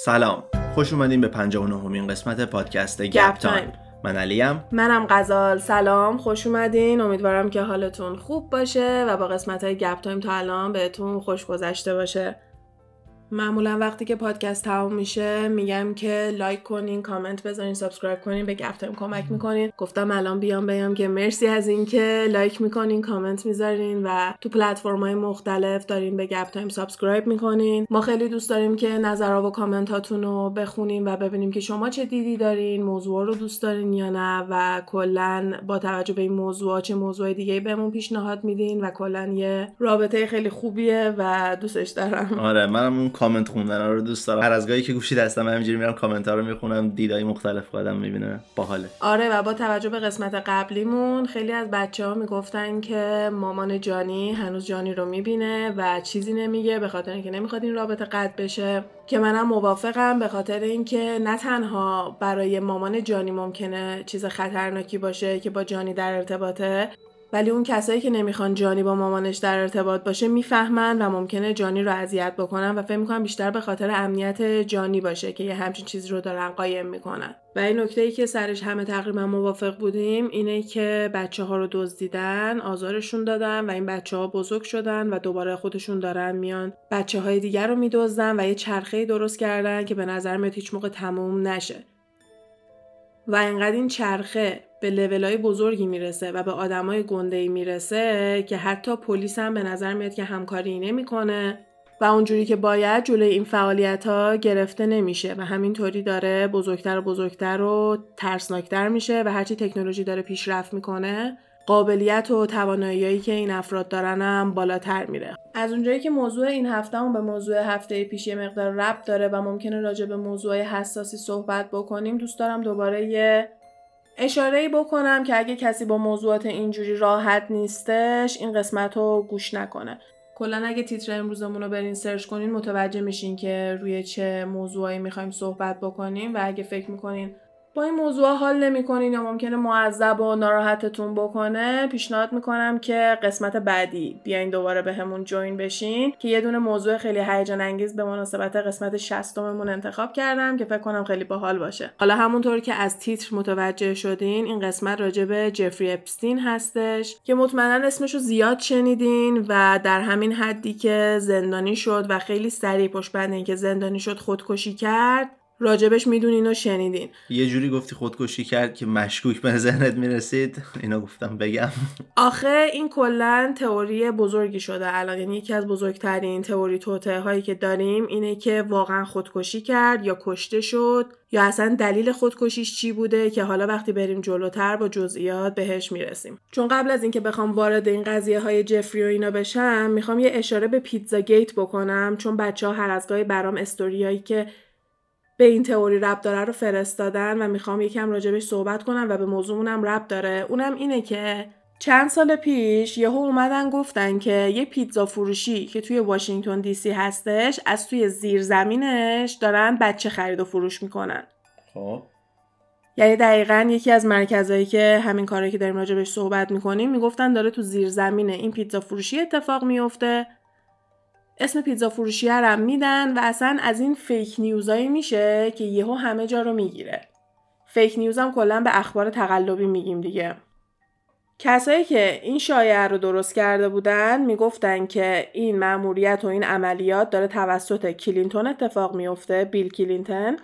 سلام. خوش اومدین به 59 امین قسمت پادکست گپ تایم. من علیم. منم غزال. سلام. خوش اومدین. امیدوارم که حالتون خوب باشه و با قسمت های گپ تایم تا الان بهتون خوش گذشته باشه. معمولا وقتی که پادکست تمام میشه میگم که like کنین کامنت بذارین subscribe کنین به گپ تایم کمک می‌کنین. گفتم الان بیام بیام که مرسی از اینکه like می‌کنین کامنت می‌ذارین و تو پلتفرم های مختلف دارین به گپ تایم subscribe می‌کنین. ما خیلی دوست داریم که نظرها و کامنتاتون رو بخونیم و ببینیم که شما چه دیدی دارین موضوع رو دوست دارین یا نه و کلا با توجه به این موضوع چه موضوع دیگه بهمون پیشنهاد میدین و کلا یه رابطه خیلی خوبیه و دوستش دارم. آره منم کامنت خوندن. رو دوست دارم. هر از گاهی که گوشی دستم همینجوری میرم کامنت ها رو می‌خونم دیدای مختلف قدم می‌بینه. باحاله. آره و با توجه به قسمت قبلیمون خیلی از بچه ها می‌گفتن که مامان جانی هنوز جانی رو می‌بینه و چیزی نمیگه به خاطر اینکه نمی‌خواد این رابطه قطع بشه. که منم موافقم به خاطر اینکه نه تنها برای مامان جانی ممکنه چیز خطرناکی باشه که با جانی در ارتباطه ولی اون کسایی که نمی‌خوان جانی با مامانش در ارتباط باشه می‌فهمن و ممکنه جانی رو اذیت بکنن و فکر می‌کنن بیشتر به خاطر امنیت جانی باشه که یه همچین چیزی رو دارن قایم می‌کنن. و این نکته ای که سرش همه تقریبا موافق بودیم اینه که بچه ها رو دزدیدن آزارشون دادن و این بچه ها بزرگ شدن و دوباره خودشون دارن میان بچه های دیگر رو میدزدن و یه چرخه درست کردن که به نظر میاد هیچ موقع تموم نشه. و انقدر این چرخه به لولای بزرگی می‌رسه و به آدمای گنده می‌رسه که حتی پلیس هم به نظر میاد که همکاری نمی‌کنه و اونجوری که باید جلوی این فعالیت ها گرفته نمیشه و همینطوری داره بزرگتر و بزرگتر و ترسناکتر میشه و هرچی تکنولوژی داره پیشرفت می‌کنه قابلیت و تواناییایی که این افراد دارن هم بالاتر میره. از اونجایی که موضوع این هفته به موضوع هفته پیش یه مقدار ربط داره و ممکنه راجع به موضوع حساسی صحبت بکنیم دوست دارم دوباره یه اشاره بکنم که اگه کسی با موضوعات اینجوری راحت نیستش این قسمت رو گوش نکنه. کلا اگه تیتر امروزمون رو برین سرچ کنین متوجه میشین که روی چه موضوعی می‌خوایم صحبت بکنیم و اگه فکر می‌کنین با این موضوع حال نمی‌کنین یا ممکنه معذب و ناراحتتون بکنه پیشنهاد می‌کنم که قسمت بعدی بیاین دوباره به همون جوین بشین که یه دونه موضوع خیلی هیجان انگیز به مناسبت قسمت 60 مون انتخاب کردم که فکر کنم خیلی باحال باشه. حالا همونطور که از تیتر متوجه شدین این قسمت راجع به جفری اپستین هستش که مطمئنا اسمش رو زیاد شنیدین و در همین حدی که زندانی شد و خیلی سریع پشت بند که زندانی شد خودکشی کرد راجبش می‌دونین و شنیدین. یه جوری گفتی خودکشی کرد که مشکوک به ذهنت می‌رسید؟ اینا گفتم بگم. آخه این کلا تئوری بزرگی شده. الان یعنی یکی از بزرگترین تئوری توته هایی که داریم اینه که واقعا خودکشی کرد یا کشته شد یا اصلا دلیل خودکشیش چی بوده که حالا وقتی بریم جلوتر با جزئیات بهش می‌رسیم. چون قبل از اینکه بخوام وارد این قضیه های جفری و اینا بشم می‌خوام یه اشاره به پیتزا گیت بکنم چون بچه ها هر از گاهی برام استوریایی که به این تئوری رب داره رو فرستادن و می‌خوام یکم راجبش صحبت کنم و به موضوعمونم رب داره. اونم اینه که چند سال پیش یهو اومدن گفتن که یه پیتزا فروشی که توی واشنگتن دی سی هستش از توی زیر زمینش دارن بچه خرید و فروش می‌کنن. خب. یعنی دقیقا یکی از مرکزهایی که همین کاری که داریم راجبش صحبت می‌کنیم می‌گفتن داره تو زیر زمینه این پیتزا فروشی اتفاق میفته اسم پیتزا فروشی هم میدن و اصلا از این fake news ایی میشه که یهو همه جا رو می‌گیره. fake news هم کلا به اخبار تقلبی میگیم دیگه. کسایی که این شایعه رو درست کرده بودن می‌گفتن که این مأموریت و این عملیات داره توسط کلینتون اتفاق میفته بیل کلینتون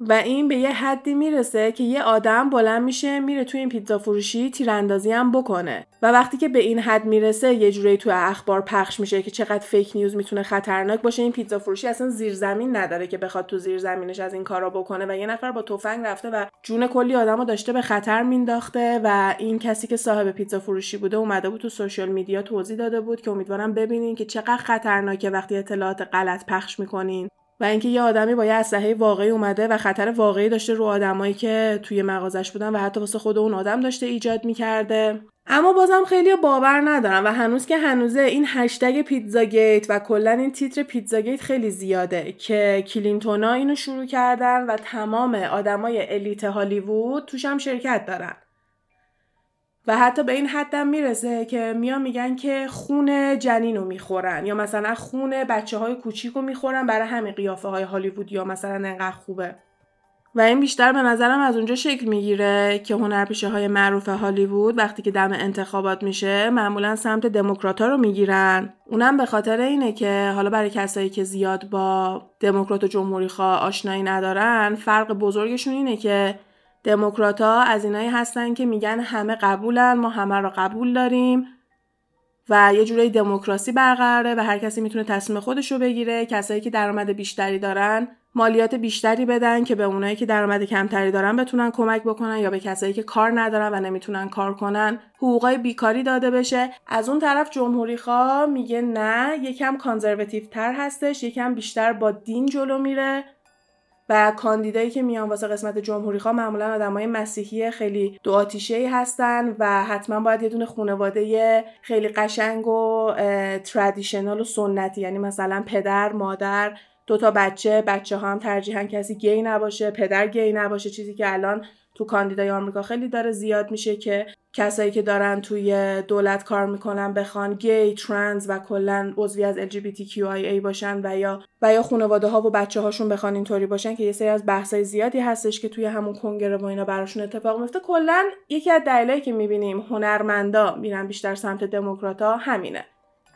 و این به یه حدی می‌رسه که یه آدم بلند میشه میره توی این پیتزا فروشی تیراندازی هم بکنه. و وقتی که به این حد می‌رسه یه جوری تو اخبار پخش میشه که چقدر fake news می‌تونه خطرناک باشه. این پیتزا فروشی اصلا زیرزمین نداره که بخواد تو زیر زمینش از این کارا بکنه و یه نفر با تفنگ رفته و جون کلی آدمو داشته به خطر مینداخته و این کسی که صاحب پیتزا فروشی بوده اومده بود تو سوشال میدیا توضیح داده بود که امیدوارم ببینین که چقدر خطرناکه وقتی اطلاعات غلط پخش می‌کنین. و اینکه یه آدمی با یه اسلحه واقعی اومده و خطر واقعی داشته رو آدمایی که توی مغازش بودن و حتی واسه خود اون آدم داشته ایجاد می‌کرده. اما بازم خیلی باور ندارم و هنوز که هنوزه این هشتگ پیتزا گیت و کلا این تیتر پیتزا گیت خیلی زیاده که کلینتونا اینو شروع کردن و تمام آدمای الیت هالیوود توش هم شرکت دارن. و حتی به این حدم می‌رسه که میان میگن که خون جنین رو می‌خورن یا مثلا خون بچه های کوچیک رو می‌خورن برای همین قیافه های هالیوود یا مثلا انقدر خوبه. و این بیشتر به نظرم از اونجا شکل می‌گیره که هنرپیشه های معروف هالیوود وقتی که دم انتخابات میشه معمولا سمت دموکرات رو می‌گیرن. اونم به خاطر اینه که حالا برای کسایی که زیاد با دموکرات و جمهوری خواه آشنایی ندارن فرق بزرگشون اینه که دموکرات از اینایی هستن که میگن همه قبولن ما همه رو قبول داریم و یه جورایی دموکراسی برقراره و هر کسی می‌تونه تصمیم خودش رو بگیره. کسایی که درآمد بیشتری دارن مالیات بیشتری بدن که به اونایی که درآمد کمتری دارن بتونن کمک بکنن یا به کسایی که کار ندارن و نمی‌تونن کار کنن حقوقای بیکاری داده بشه. از اون طرف جمهوری میگه نه یکم کانزرواتیو تر هستش یکم بیشتر با دین جلو میره. و کاندیدایی که میان واسه قسمت جمهوری خواه معمولا آدمای مسیحی خیلی دو آتیشه هستن و حتما باید یه دونه خانواده خیلی قشنگ و ترادیشنال و سنتی. یعنی مثلا پدر مادر دو تا بچه بچه ها هم ترجیحاً کسی گی نباشه پدر گی نباشه چیزی که الان تو کاندیدای آمریکا خیلی داره زیاد میشه که کسایی که دارن توی دولت کار می‌کنن بخوان گی ترنز و کلا عضوی از LGBTQIA باشن و یا و یا خانواده ها و بچه هاشون بخوان اینطوری باشن که یه سری از بحثای زیادی هستش که توی همون کنگره و اینا براشون اتفاق میفته کلا یکی از دلایلی که می‌بینیم هنرمندا میرن بیشتر سمت دموکراتا همینه.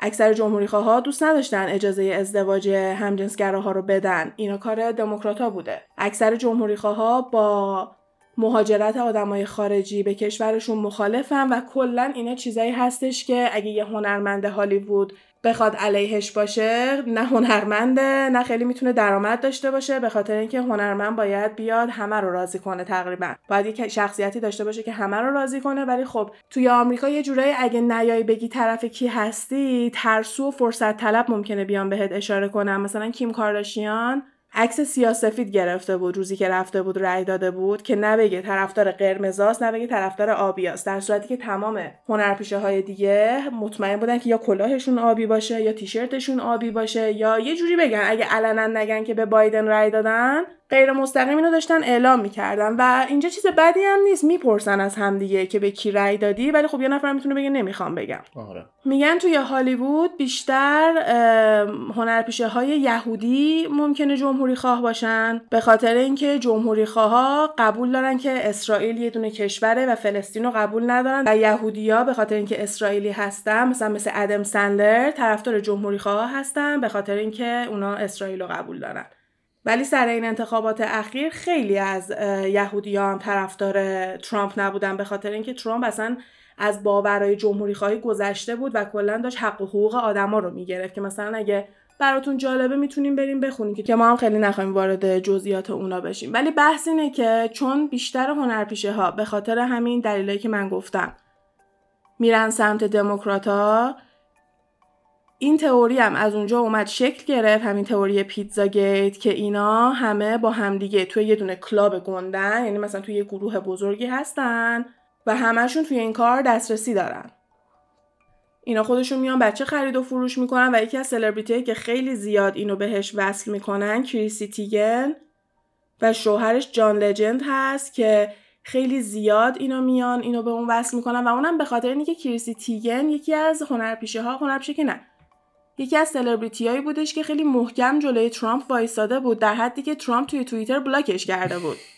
اکثر جمهوری ها دوست نداشتن اجازه ازدواج همجنسگراها رو بدن. اینا کار دموکراتا بوده. اکثر جمهوری ها با مهاجرت آدمای خارجی به کشورشون مخالفن و کلا اینا چیزایی هستش که اگه یه هنرمند هالیوود بخواد علیهش باشه نه هنرمنده نه خیلی می‌تونه درآمد داشته باشه به خاطر اینکه هنرمند باید بیاد همه رو راضی کنه تقریبا. باید یک شخصیتی داشته باشه که همه رو راضی کنه ولی خب توی آمریکا یه جورایی اگه نیای بگی طرف کی هستی ترسو و فرصت طلب ممکنه بیان بهت اشاره کنم مثلا کیم کارداشیان عکس سیاسفید گرفته بود روزی که رفته بود رأی داده بود که نبگه طرفدار قرمزاست نبگه طرفدار آبیاست در صورتی که تمام هنرپیشه های دیگه مطمئن بودن که یا کلاهشون آبی باشه یا تیشرتشون آبی باشه یا یه جوری بگن. اگه علنا نگن که به بایدن رأی دادن غیر مستقیم اینو داشتن اعلام می‌کردن و اینجا چیز بدی هم نیست می‌پرسن از همدیگه که به کی رأی دادی ولی خب یه نفر می‌تونه بگه نمی‌خوام بگم آره. میگن توی هالیوود بیشتر هنرپیشه های یهودی ممکنه جمهوری خواه باشن به خاطر اینکه جمهوری خواه قبول دارن که اسرائیل یه دونه کشوره و فلسطین رو قبول ندارن و یهودیا به خاطر اینکه اسرائیلی هستن مثلا مثل ادم سندلر طرفدار جمهوری خواه هستن به خاطر اینکه اونا اسرائیل رو قبول دارن ولی سر این انتخابات اخیر خیلی از یهودیان طرفدار ترامپ نبودن به خاطر اینکه ترامپ اصلا از باورهای جمهوری خواهی گذشته بود و کلا داشت حق و حقوق آدما رو می‌گرفت که مثلا اگه براتون جالبه می‌تونیم بریم بخونیم که ما هم خیلی نخواهیم وارد جزئیات اونا بشیم. ولی بحث اینه که چون بیشتر هنرپیشه ها به خاطر همین دلیلی که من گفتم میرن سمت دموکراتا این تئوری هم از اونجا اومد شکل گرفت همین تئوری پیتزا گیت که اینا همه با همدیگه توی یه دونه کلاب گندن یعنی مثلا توی یه گروه بزرگی هستن و همشون توی این کار دسترسی دارن. اینا خودشون میان بچه خرید و فروش می‌کنن و یکی از سلبریتی که خیلی زیاد اینو بهش وصل می‌کنن کریسی تیگن و شوهرش جان لجند هست که خیلی زیاد اینا میان اینو به اون وصل می‌کنن و اونم به خاطر اینکه کریسی تیگن یکی از هنرپیشه ها هنرپیشه که نه یکی از سلبریتی بودش که خیلی محکم جلوی ترامپ وایستاده بود در حدی که ترامپ توی توییتر block ش کرده بود.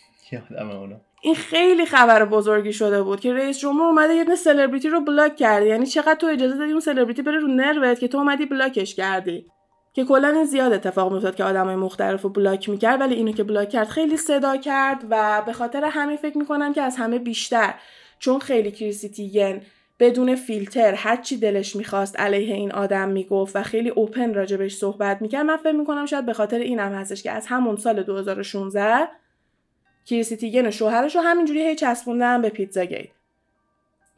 این خیلی خبر بزرگی شده بود که رئیس جمهور اومده یه سلبریتی رو block کرده. یعنی چقدر تو اجازه دادی اون سلبریتی بره رو نروت که تو اومدی block ش کردی. که کلا این زیاد اتفاق میافتاد که آدمای مختلف رو block می‌کرد ولی اینو که block کرد خیلی صدا کرد و به خاطر همین فکر می‌کنم که از همه بیشتر چون خیلی کریسی تیگن بدون فیلتر هر چی دلش می‌خواست علیه این آدم می‌گفت و خیلی open راجبش صحبت می‌کرد من فکر می‌کنم شاید به خاطر اینم هستش که از همون سال 2016 کریسی تیگن و شوهرش رو همینجوری هی چسبوندن به پیتزا گیت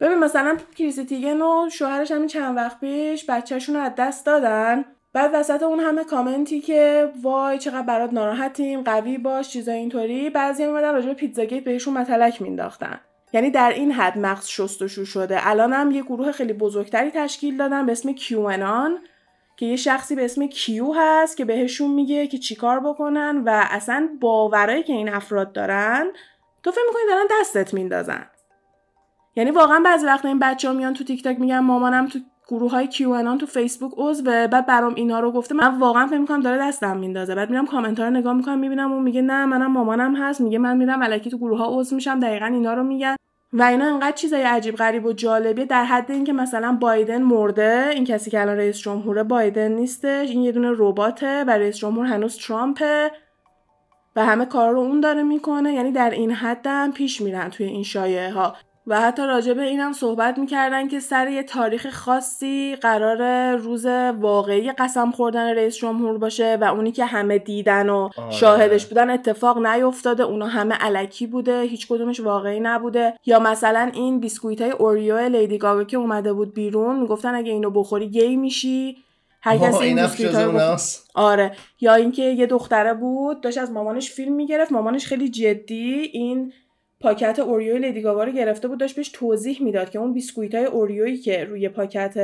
ببین مثلا کریسی تیگن و شوهرش همین چند وقت پیش بچهشون رو از دست دادن. بعد وسط اون همه کامنتی که وای چقدر برات ناراحتیم قوی باش چیزای اینطوری بعضی اومدن راجع به پیتزا گیت بهشون متلک مینداختن. یعنی در این حد مغز شستشو شده. الان هم یه گروه خیلی بزرگتری تشکیل دادن به اسم کیوانان که یه شخصی به اسم کیو هست که بهشون میگه که چیکار بکنن و اصلا باورایی که این افراد دارن تو فکر می‌کنی دارن دستت میندازن. یعنی واقعا بعضی وقتا این بچه ها میان تو تیک تاک میگن مامانم تو گروه های کیو تو فیسبوک عضوه بعد برام اینا رو گفته. من واقعا فکر می‌کنم داره دستم میندازه. بعد میرم کامنت رو نگاه می‌کنم می‌بینم اون میگه نه منم مامانم هست میگه من میرم الکی تو گروه ها عضو میشم دقیقا اینا رو میگن. و اینا انقدر چیزای عجیب غریب و جالبیه در حد اینکه مثلا بایدن مرده. این کسی که الان رئیس جمهوره بایدن نیستش. این یه دونه رباته و رئیس جمهور هنوز ترامپه. و همه کار رو اون داره می‌کنه. یعنی در این حد پیش میرن توی این شایعه ها و حتی راجع به اینم صحبت می‌کردن که سر یه تاریخ خاصی قرار روز واقعی قسم خوردن رئیس جمهور باشه و اونی که همه دیدن و آره. شاهدش بودن اتفاق نیفتاده. اونا همه علکی بوده هیچ کدومش واقعی نبوده. یا مثلا این بیسکویت های اوریو لیدی گاگا که اومده بود بیرون می‌گفتن اگه اینو بخوری گی میشی. هر کسی این آره. یا اینکه یه دختره بود داشت از مامانش فیلم می‌گرفت. مامانش خیلی جدی این پاکت Oreo لیدی گاگا رو گرفته بود داشت بهش توضیح می‌داد که اون بیسکویت های Oreo یی که روی پاکت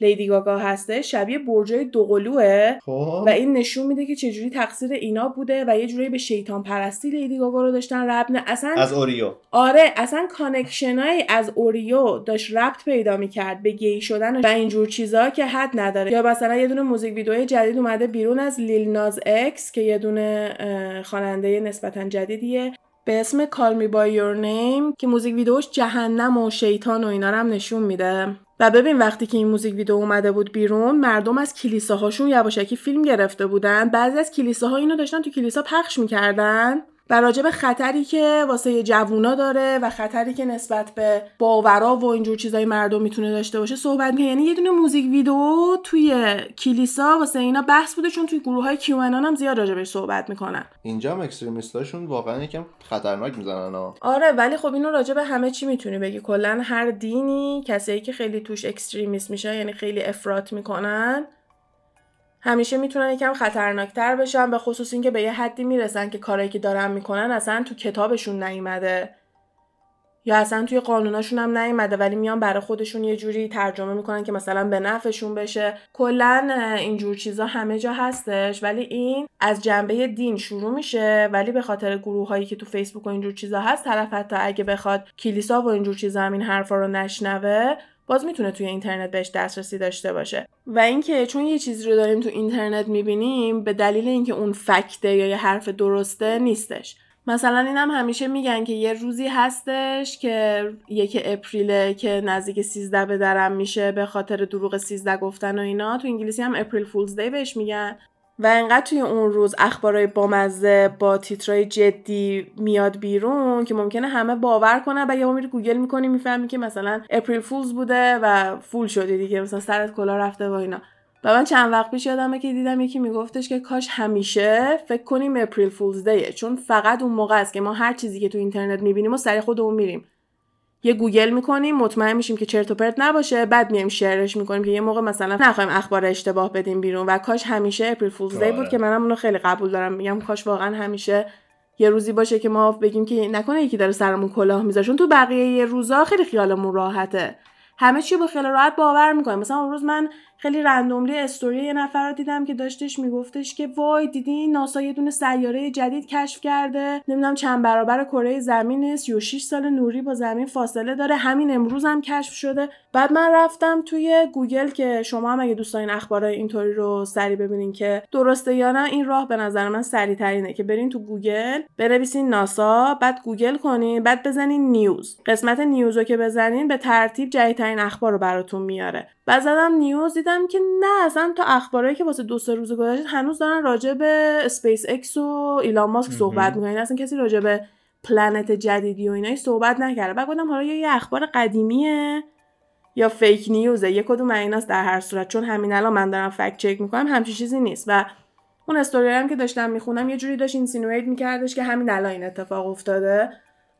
لیدی گاگا هسته شبیه برجای دوقلوه خب. و این نشون میده که چجوری تقصیر اینا بوده و یه جوری به شیطان پرستی لیدی گاگا رو داشتن ربط اصلا از Oreo. آره اصلا connection ای از Oreo داشت ربط پیدا می‌کرد به گی شدن و اینجور چیزا که حد نداره. یا مثلا یه دونه music video جدید اومده بیرون از Lil Nas X که یه دونه خواننده نسبتا جدیدیه. به اسم Call Me By Your Name که موزیک ویدیوش جهنم و شیطان و اینا هم نشون میده. و ببین وقتی که این موزیک ویدیو اومده بود بیرون مردم از کلیساهاشون یواشکی فیلم گرفته بودن. بعضی از کلیساها اینو داشتن تو کلیسا پخش می‌کردن. و راجع به خطری که واسه جوونا داره و خطری که نسبت به باورا و اینجور چیزای مردم می‌تونه داشته باشه صحبت می‌کنه. یعنی یه دونه موزیک ویدیو توی کلیسا واسه اینا بحث بوده چون توی گروه های کیوانان هم زیاد راجع بهش صحبت می‌کنن. اینجا هم extremist اشون واقعا یکم خطرناک می‌زنن آره ولی خب اینو راجع به همه چی می‌تونی بگی. کلا هر دینی کسایی که خیلی توش extremist میشه یعنی خیلی افراط می‌کنن همیشه می‌تونن یکم خطرناکتر بشن به خصوص اینکه به یه حدی می‌رسن که کارایی که دارن می‌کنن اصلا تو کتابشون نیومده. یا اصلا توی قانوناشون هم نیومده ولی میان برای خودشون یه جوری ترجمه می‌کنن که مثلا به نفعشون بشه. کلا اینجور چیزا همه جا هستش ولی این از جنبه دین شروع میشه. ولی به خاطر گروه هایی که تو فیسبوک و اینجور چیزا هست طرف حتی اگه بخواد کلیسا و اینجور چیزا هم این حرفا رو نشنوه باز می‌تونه توی اینترنت بهش دسترسی داشته باشه. و اینکه چون یه چیزی رو داریم تو اینترنت می‌بینیم به دلیل اینکه اون fact ه یا یه حرف درسته نیستش. مثلا اینم هم همیشه میگن که یه روزی هستش که یک April ه که نزدیک 13 به درم میشه به خاطر دروغ 13 گفتن و اینا. تو انگلیسی هم April Fools' Day بهش میگن. و انقدر توی اون روز اخبارای بامزه با تیترای جدی میاد بیرون که ممکنه همه باور کنن و یا میری گوگل می‌کنی می‌فهمی که مثلا April Fools بوده و fool شدی دیگه مثلا سرت کلا رفته و اینا. و من چند وقت پیش یادمه که دیدم یکی میگفتش که کاش همیشه فکر کنیم April Fools' Day ه چون فقط اون موقع است که ما هر چیزی که تو اینترنت می‌بینیم و سری خودمون میریم. یه گوگل می‌کنیم مطمئن میشیم که چرت و پرت نباشه. بعد میایم شیرش می‌کنیم که یه موقع مثلا نخوایم اخبار اشتباه بدیم بیرون و کاش همیشه April Fools' Day بود آره. که منم اونو خیلی قبول دارم. میگم کاش واقعا همیشه یه روزی باشه که ما بگیم که نکنه یکی داره سرمون کلاه می‌ذاره. چون تو بقیه روزا خیلی خیالمون راحته. همه چی با خیلی راحت باور می‌کنیم. مثلا اون روز من خیلی randomly story یه نفر رو دیدم که داشتش میگفتش که وای دیدی ناسا یه دونه سیاره جدید کشف کرده نمی‌دونم چند برابر کره زمین است 36 سال نوری با زمین فاصله داره همین امروز هم کشف شده. بعد من رفتم توی گوگل که شما هم اگه دوست دارین اخبارای اینطوری رو سری ببینین که درسته یا نه این راه به نظر من سریع ترینه که برین تو گوگل بنویسین ناسا بعد گوگل کنین بعد بزنین news. قسمت news رو که بزنین به ترتیب جدیدترین اخبار رو براتون میاره. بعد زدم news دیدم که نه اصلا تا اخبارایی که واسه دو سه روز گذشته هنوز دارن راجع به اسپیس اکس و ایلان ماسک صحبت می‌کنن. اصلا کسی راجع به planet جدیدی و اینایی صحبت نکرده. بعد گفتم حالا یا یه اخبار قدیمیه یا fake news ه یه کدوم ایناست در هر صورت. چون همین الان من دارم fact check می‌کنم همچین چیزی نیست. و اون استوری هم که داشتم می‌خونم یه جوری داشت insinuate میکردش که همین الان این اتفاق افتاده.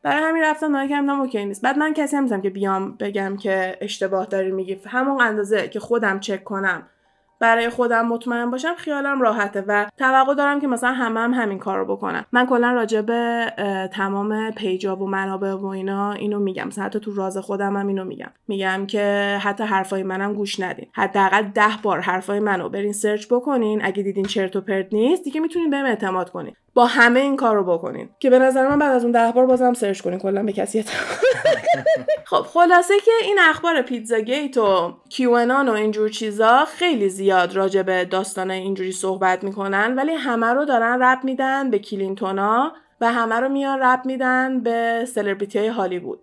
برای همین رفتم نگاه کردم okay نیست. بعد من کسی هم که بیام بگم که اشتباه داری میگی. همون اندازه که خودم چک کنم برای خودم مطمئن باشم خیالم راحته و توقع دارم که مثلا همه هم همین کار رو بکنم من کلا راجع به تمام page ا و منابع و اینا اینو میگم. مثلا حتی تو راز خودم هم اینو میگم. میگم که حتی حرفای منم گوش ندین. حداقل ده بار حرفای منو برین search بکنین. اگه دیدین چرت و پرت نیست دیگه می‌تونین بهم اعتماد کنین. با همه این کار رو بکنین. که به نظر من بعد از اون ده بار بازم search کنین کلا به کسی خب خلاصه که این اخبار Pizzagate و QAnon و اینجور چیزا خیلی زیاد راجع به داستان اینجوری صحبت می‌کنن ولی همه رو دارن ربط میدن به کلینتونا و همه رو میان رب میدن به سلبریتی های هالیوود.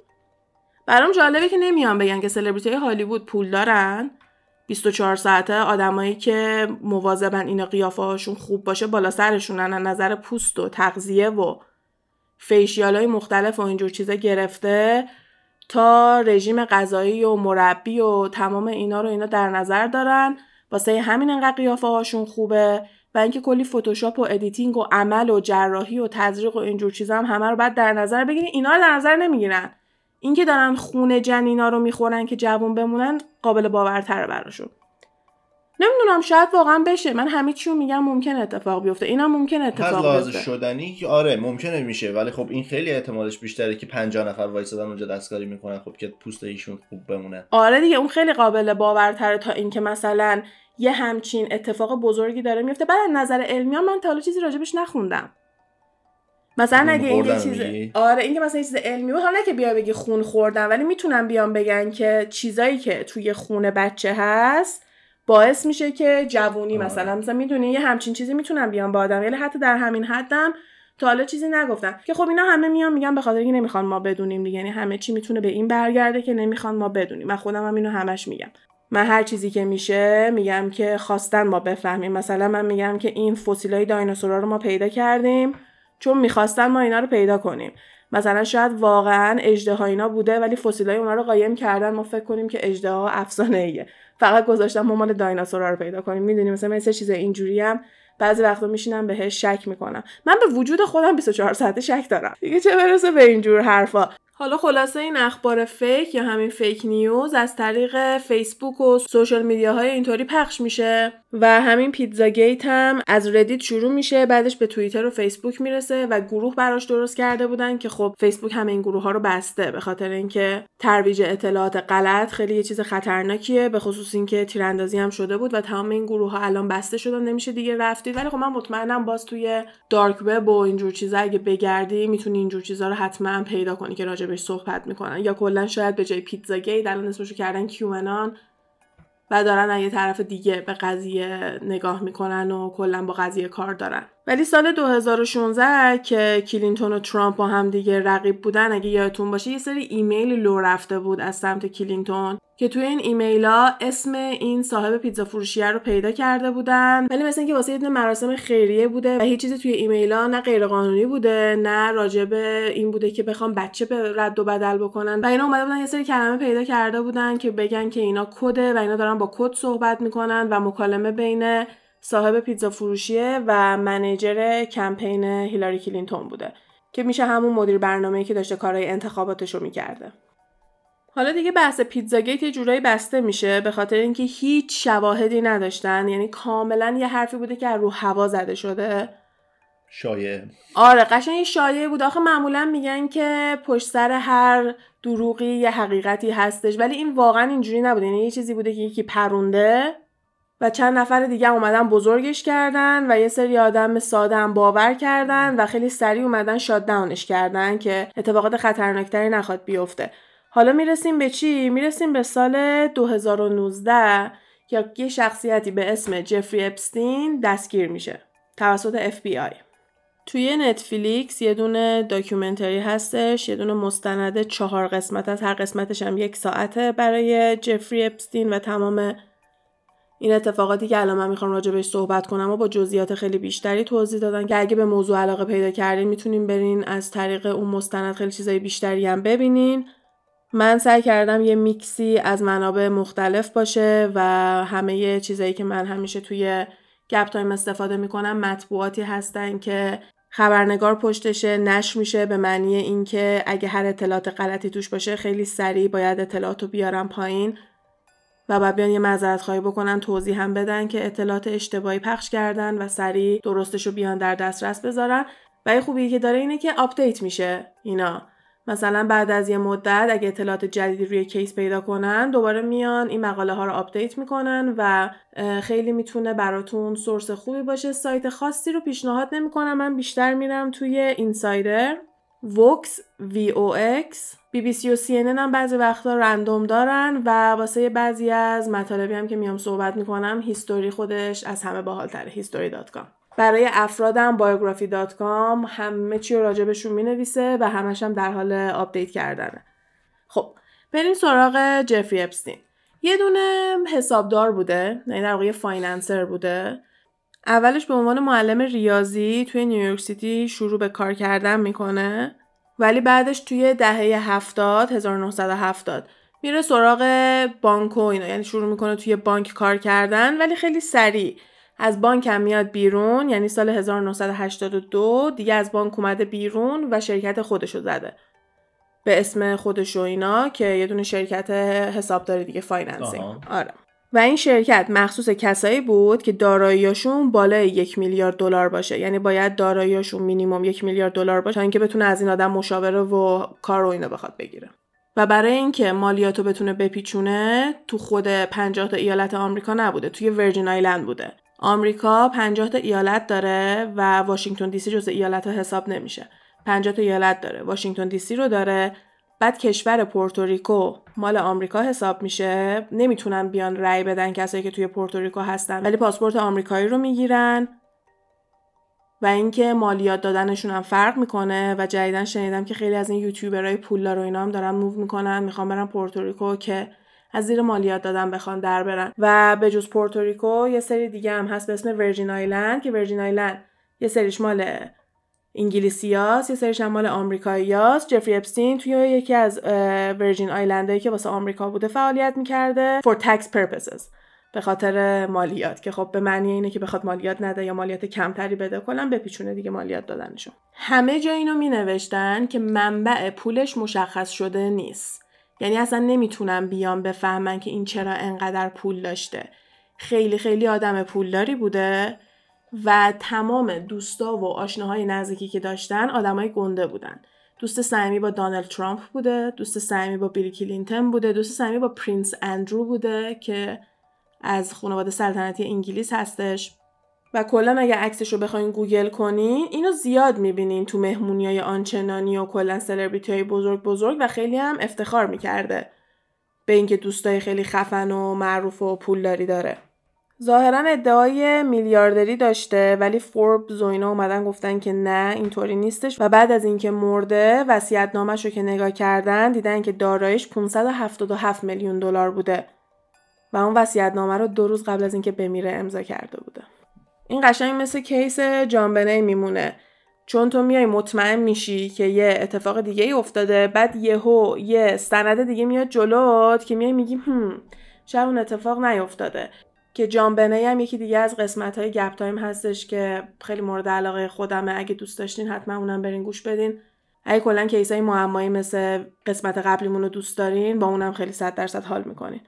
برام جالبه که نمیان بگن که سلبریتی های هالیوود پول دارن. 24 ساعته آدمایی که مواظبن اینا قیافه هاشون خوب باشه بالا سرشونن از نظر پوست و تغذیه و فیشیال های مختلف و اینجور چیزا گرفته تا رژیم غذایی و مربی و تمام اینا رو اینا در نظر دارن. واسه همین انقدر قیافه هاشون خوبه و اینکه کلی فتوشاپ و editing و عمل و جراحی و تزریق و اینجور چیزا هم همه رو بعد در نظر بگیرین اینا رو در نظر نمی‌گیرن. اینکه دارن خونه جنینا رو می‌خورن که جوون بمونن قابل باورتره براشون. نمی‌دونم شاید واقعا بشه. من همه چیو میگم ممکن اتفاق بیفته. اینا ممکن اتفاق بیفته. شدنی که آره ممکنه میشه. ولی خب این خیلی احتمالش بیشتره که 50 نفر وایسادن اونجا دستکاری می‌کنن خب که پوست ایشون خوب بمونه. آره دیگه اون خیلی قابل باورتره تا اینکه مثلا یه همچین اتفاق بزرگی داره میفته بعد نظر علمی من تا حالا چیزی راجبش نخوندم. مثلا اگه این یه چیز آره این که مثلا یه چیز علمی بود. حالا که بیا بگی خون خوردن ولی می‌تونن بیان بگن که چیزایی که توی خون بچه هست باعث میشه که جوونی آره. مثلا مثلا می‌دونی یه همچین چیزی می‌تونن بیان با آدم. یعنی حتی در همین حدم تا حالا چیزی نگفتن. که خب اینا همه میان میگن به خاطر اینکه نمی‌خوان ما بدونیم دیگه. یعنی همه چی می‌تونه به این برگرده که نمی‌خوان ما بدونیم. من خودم هم اینو همش میگم. من هر چیزی که میشه میگم که خواستن ما بفهمیم. مثلا من میگم که این فسیلای دایناسورا رو ما پیدا کردیم. چون می‌خواستن ما اینا رو پیدا کنیم. مثلا شاید واقعا اجده اینا بوده ولی فسیلای اونا رو قایم کردن. ما فکر کنیم که اجده ها افسانه ایه فقط گذاشتن ما مال دایناسورا رو پیدا کنیم. می‌دونیم مثلا مثل چیز اینجوری هم بعضی وقتا میشینم بهش شک می‌کنم. من به وجود خودم 24 ساعته شک دارم. دیگه چه برسه به اینجور حرفا؟ حالا خلاصه این اخبار fake یا همین fake news از طریق فیسبوک و social media های اینطوری پخش میشه و همین Pizzagate هم از Reddit شروع میشه بعدش به توییتر و فیسبوک می‌رسه و گروه براش درست کرده بودن که خب فیسبوک همه این گروه ها رو بسته به خاطر اینکه ترویج اطلاعات غلط خیلی یه چیز خطرناکیه به خصوص اینکه تیراندازی هم شده بود و تمام این گروه ها الان بسته شدن نمیشه دیگه رفت دید. ولی خب من مطمئنم باز توی dark web و اینجور چیزا اگه بگردی می‌تونی اینجور چیزا رو حتما پیدا کنی که راجبش صحبت می‌کنن. یا کلا شاید به جای Pizzagate الان اسمشو کردن QAnon و دارن یه طرف دیگه به قضیه نگاه می‌کنن و کلا با قضیه کار دارن. ولی سال 2016 که کلینتون و ترامپ با هم دیگه رقیب بودن اگه یادتون باشه یه سری ایمیل لو رفته بود از سمت کلینتون که توی این ایمیل ها اسم این صاحب پیتزا فروشیه رو پیدا کرده بودن. ولی مثل اینکه واسه یه مراسم خیریه بوده و هیچ چیزی توی ایمیل ها نه غیر قانونی بوده نه راجب این بوده که بخوان بچه رد و بدل بکنن. و اینا اومده بودن یه سری کلمه پیدا کرده بودن که بگن که اینا کده و اینا دارن با کد صحبت می‌کنن و مکالمه بین صاحب پیتزا فروشیه و manager کمپین هیلاری کلینتون بوده که میشه همون مدیر برنامه‌ای که داشته کارهای انتخاباتش رو می‌کرده. حالا دیگه بحث پیتزاگیت یه جورایی بسته میشه به خاطر اینکه هیچ شواهدی نداشتن یعنی کاملا یه حرفی بوده که رو هوا زده شده. شایع آره قشنگ یه شایعه بود. آخه معمولا میگن که پشت سر هر دروغی یه حقیقتی هستش ولی این واقعا اینجوری نبوده. یعنی یه چیزی بوده که یکی پرونده و چند نفر دیگه اومدن بزرگش کردن و یه سری آدم ساده هم باور کردن و خیلی سریع اومدن شاد داونش کردن که اتفاقات خطرناکتری نخواد بیفته. حالا می‌رسیم به چی؟ می‌رسیم به سال 2019 که یه شخصیتی به اسم جفری اپستین دستگیر میشه توسط FBI توی نتفلیکس یه دونه documentary هستش یه دونه مستند چهار قسمت از هر قسمتش هم یک ساعته برای جفری اپستین و تمام این اتفاقاتی که الان من می‌خوام راجع بهش صحبت کنم و با جزئیات خیلی بیشتری توضیح دادن که اگه به موضوع علاقه پیدا کردین می‌تونین برین از طریق اون مستند خیلی چیزای بیشتری هم ببینین. من سعی کردم یه میکسی از منابع مختلف باشه و همه چیزایی که من همیشه توی گپ تایم استفاده می‌کنم مطبوعاتی هستن که خبرنگار پشتشه نشر میشه به معنی اینکه اگه هر اطلاعات غلطی توش باشه خیلی سریع باید اطلاعات رو بیارم پایین. و بعد بیان یه معذرت خواهی بکنن توضیح هم بدن که اطلاعات اشتباهی پخش کردن و سریع درستش رو بیان در دسترس بذارن. و یه خوبی که داره اینه که update میشه اینا. مثلا بعد از یه مدت اگه اطلاعات جدیدی روی case پیدا کنن دوباره میان این مقاله ها رو update می‌کنن و خیلی می‌تونه براتون source خوبی باشه. سایت خاصی رو پیشنهاد نمی‌کنم. من بیشتر میرم توی Insider. Vox V O X بی بی سی و سی هم بعضی وقتا random دارن و واسه بعضی از مطالبی هم که میام صحبت می‌کنم History خودش از همه باحالتره History dot com. برای افرادم Biography dot com همه چی راجبشون می‌نویسه و همش هم در حال update کردنه. خب بریم سراغ جفری اپستین. یه دونه حسابدار بوده یعنی در واقع financer بوده. اولش به عنوان معلم ریاضی توی New York City شروع به کار کردن می‌کنه ولی بعدش توی دهه هفتاد 1970 میره سراغ بانک و اینا. یعنی شروع می‌کنه توی بانک کار کردن ولی خیلی سریع. از بانک هم میاد بیرون یعنی سال 1982 دیگه از بانک اومده بیرون و شرکت خودشو زده. به اسم خودش و اینا که یه دونه شرکت حسابداری دیگه financing. آره. و این شرکت مخصوص کسایی بود که داراییاشون بالای یک میلیارد دلار باشه. یعنی باید داراییاشون مینیمم یک میلیارد دلار باشه تا اینکه بتونه از این آدم مشاوره و کار و اینا بخواد بگیره. و برای اینکه مالیاتو بتونه بپیچونه تو خود 50 تا ایالت آمریکا نبوده توی Virgin Island بوده. آمریکا 50 تا ایالت داره و واشنگتن دی سی جزء ایالت ها حساب نمیشه. 50 تا ایالت داره. واشنگتن دی سی رو داره. بعد کشور پورتوریکو مال آمریکا حساب میشه. نمی‌تونن بیان رأی بدن کسایی که توی پورتوریکو هستن. ولی پاسپورت آمریکایی رو می‌گیرن و اینکه مالیات دادنشون هم فرق می‌کنه و جدیدا شنیدم که خیلی از این یوتیوبرهای پولدار و اینا هم دارن move می‌کنن. می‌خوام برن پورتوریکو که از زیر مالیات دادن بخوان در برن. و به جز پورتوریکو یه سری دیگه هم هست به اسم Virgin Island که Virgin Island یه سریش مال انگلیسیاس یه سریش هم مال آمریکاییاست جفری اپستین توی یکی از ورجین آیلندایی که واسه آمریکا بوده فعالیت می‌کرده for tax purposes. به خاطر مالیات که خب به معنی اینه که بخواد مالیات نده یا مالیات کمتری بده کلا بپیچونه دیگه مالیات دادنشون همه جا اینو می نوشتن که منبع پولش مشخص شده نیست. یعنی اصلا نمی‌تونن بیان بفهمن که این چرا انقدر پول داشته. خیلی خیلی آدم پولداری بوده. و تمام دوستا و آشناهای نزدیکی که داشتن آدمای گنده بودن. دوست صمیمی با دانالد ترامپ بوده دوست صمیمی با بیل کلینتون بوده دوست صمیمی با Prince Andrew بوده که از خانواده سلطنتی انگلیس هستش. و کلا اگه عکسش رو بخواین گوگل کنین اینو زیاد می‌بینین تو مهمونی های آنچنانی و کلا سلبریتی های بزرگ بزرگ و خیلی هم افتخار می‌کرده. به اینکه دوستای خیلی خفن و معروف و پولداری داره. ظاهرا ادعای میلیاردری داشته ولی فوربز و اینا اومدن گفتن که نه اینطوری نیستش. و بعد از اینکه مرده وصیت‌نامه‌ش رو که نگاه کردن دیدن که دارایش 577 میلیون دلار بوده. و اون وصیت‌نامه رو دو روز قبل از اینکه بمیره امضا کرده بوده. این قشنگ مثل کیس جانبنه میمونه. چون تو میای مطمئن میشی که یه اتفاق دیگه ای افتاده بعد یهو یه سند دیگه میاد جلوت که میای میگی هم شاید اون اتفاق نیفتاده. که جان بنی هم یکی دیگه از قسمت های گپ تایم هستش که خیلی مورد علاقه خودمه. اگه دوست داشتین حتما اونم برین گوش بدین. اگه کلا کیسای معمایی مثل قسمت قبلیمون رو دوست دارین با اونم خیلی صد درصد حال می‌کنین.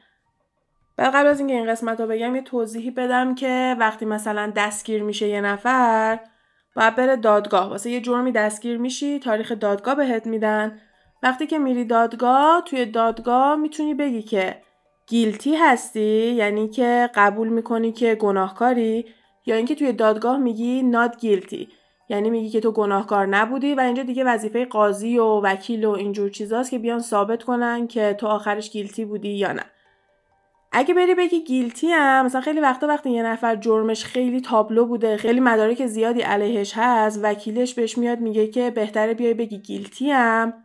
بعد قبل از اینکه این قسمت رو بگم یه توضیحی بدم که وقتی مثلا دستگیر میشه یه نفر باید بره دادگاه. واسه یه جرمی دستگیر میشی تاریخ دادگاه بهت میدن. وقتی که میری دادگاه توی دادگاه می‌تونی بگی که گیلتی هستی؟ یعنی که قبول می‌کنی که گناهکاری؟ یا اینکه توی دادگاه میگی ناد گیلتی یعنی میگی که تو گناهکار نبودی و اینجا دیگه وظیفه قاضی و وکیل و اینجور چیزاست که بیان ثابت کنن که تو آخرش گیلتی بودی یا نه. اگه بری بگی گیلتی هم مثلا خیلی وقتا وقتی یه نفر جرمش خیلی تابلو بوده خیلی مدارک زیادی علیهش هست وکیلش بهش میاد میگه که بهتره بیای بگی گیلتی هم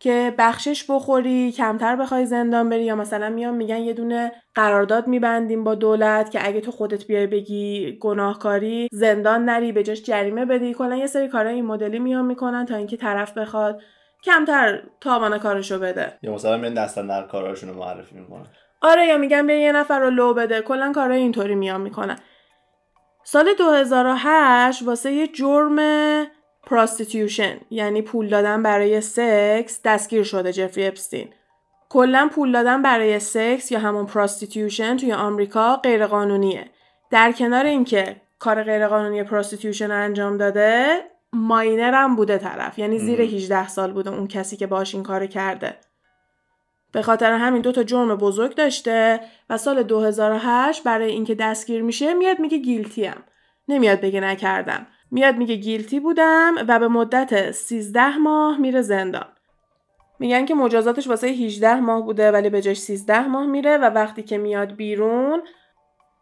که بخشش بخوری کمتر بخوای زندان بری یا مثلا میان میگن یه دونه قرارداد میبندیم با دولت که اگه تو خودت بیای بگی گناهکاری زندان نری به جاش جریمه بدی. کلا یه سری کارهای این مدلی میان می‌کنن تا اینکه طرف بخواد کمتر تاوان کارشو بده. یا مثلا میان دستن در کاراشون رو معرفی می‌کنن. آره یا میگن بیا یه نفر رو لو بده. کلا کارهای اینطوری میان می‌کنن. سال 2008 واسه یه جرم prostitution یعنی پول دادن برای سکس دستگیر شده جفری اپستین. کلا پول دادن برای سکس یا همون prostitution توی آمریکا غیرقانونیه. در کنار اینکه کار غیرقانونی prostitution انجام داده minor هم بوده طرف. یعنی زیر 18 سال بوده اون کسی که باش این کار کرده. به خاطر همین دو تا جرم بزرگ داشته و سال 2008 برای اینکه دستگیر میشه میاد میگه guilty م نمیاد بگه نکردم. میاد میگه گیلتی بودم و به مدت 13 ماه میره زندان. میگن که مجازاتش واسه 18 ماه بوده ولی به جاش 13 ماه میره و وقتی که میاد بیرون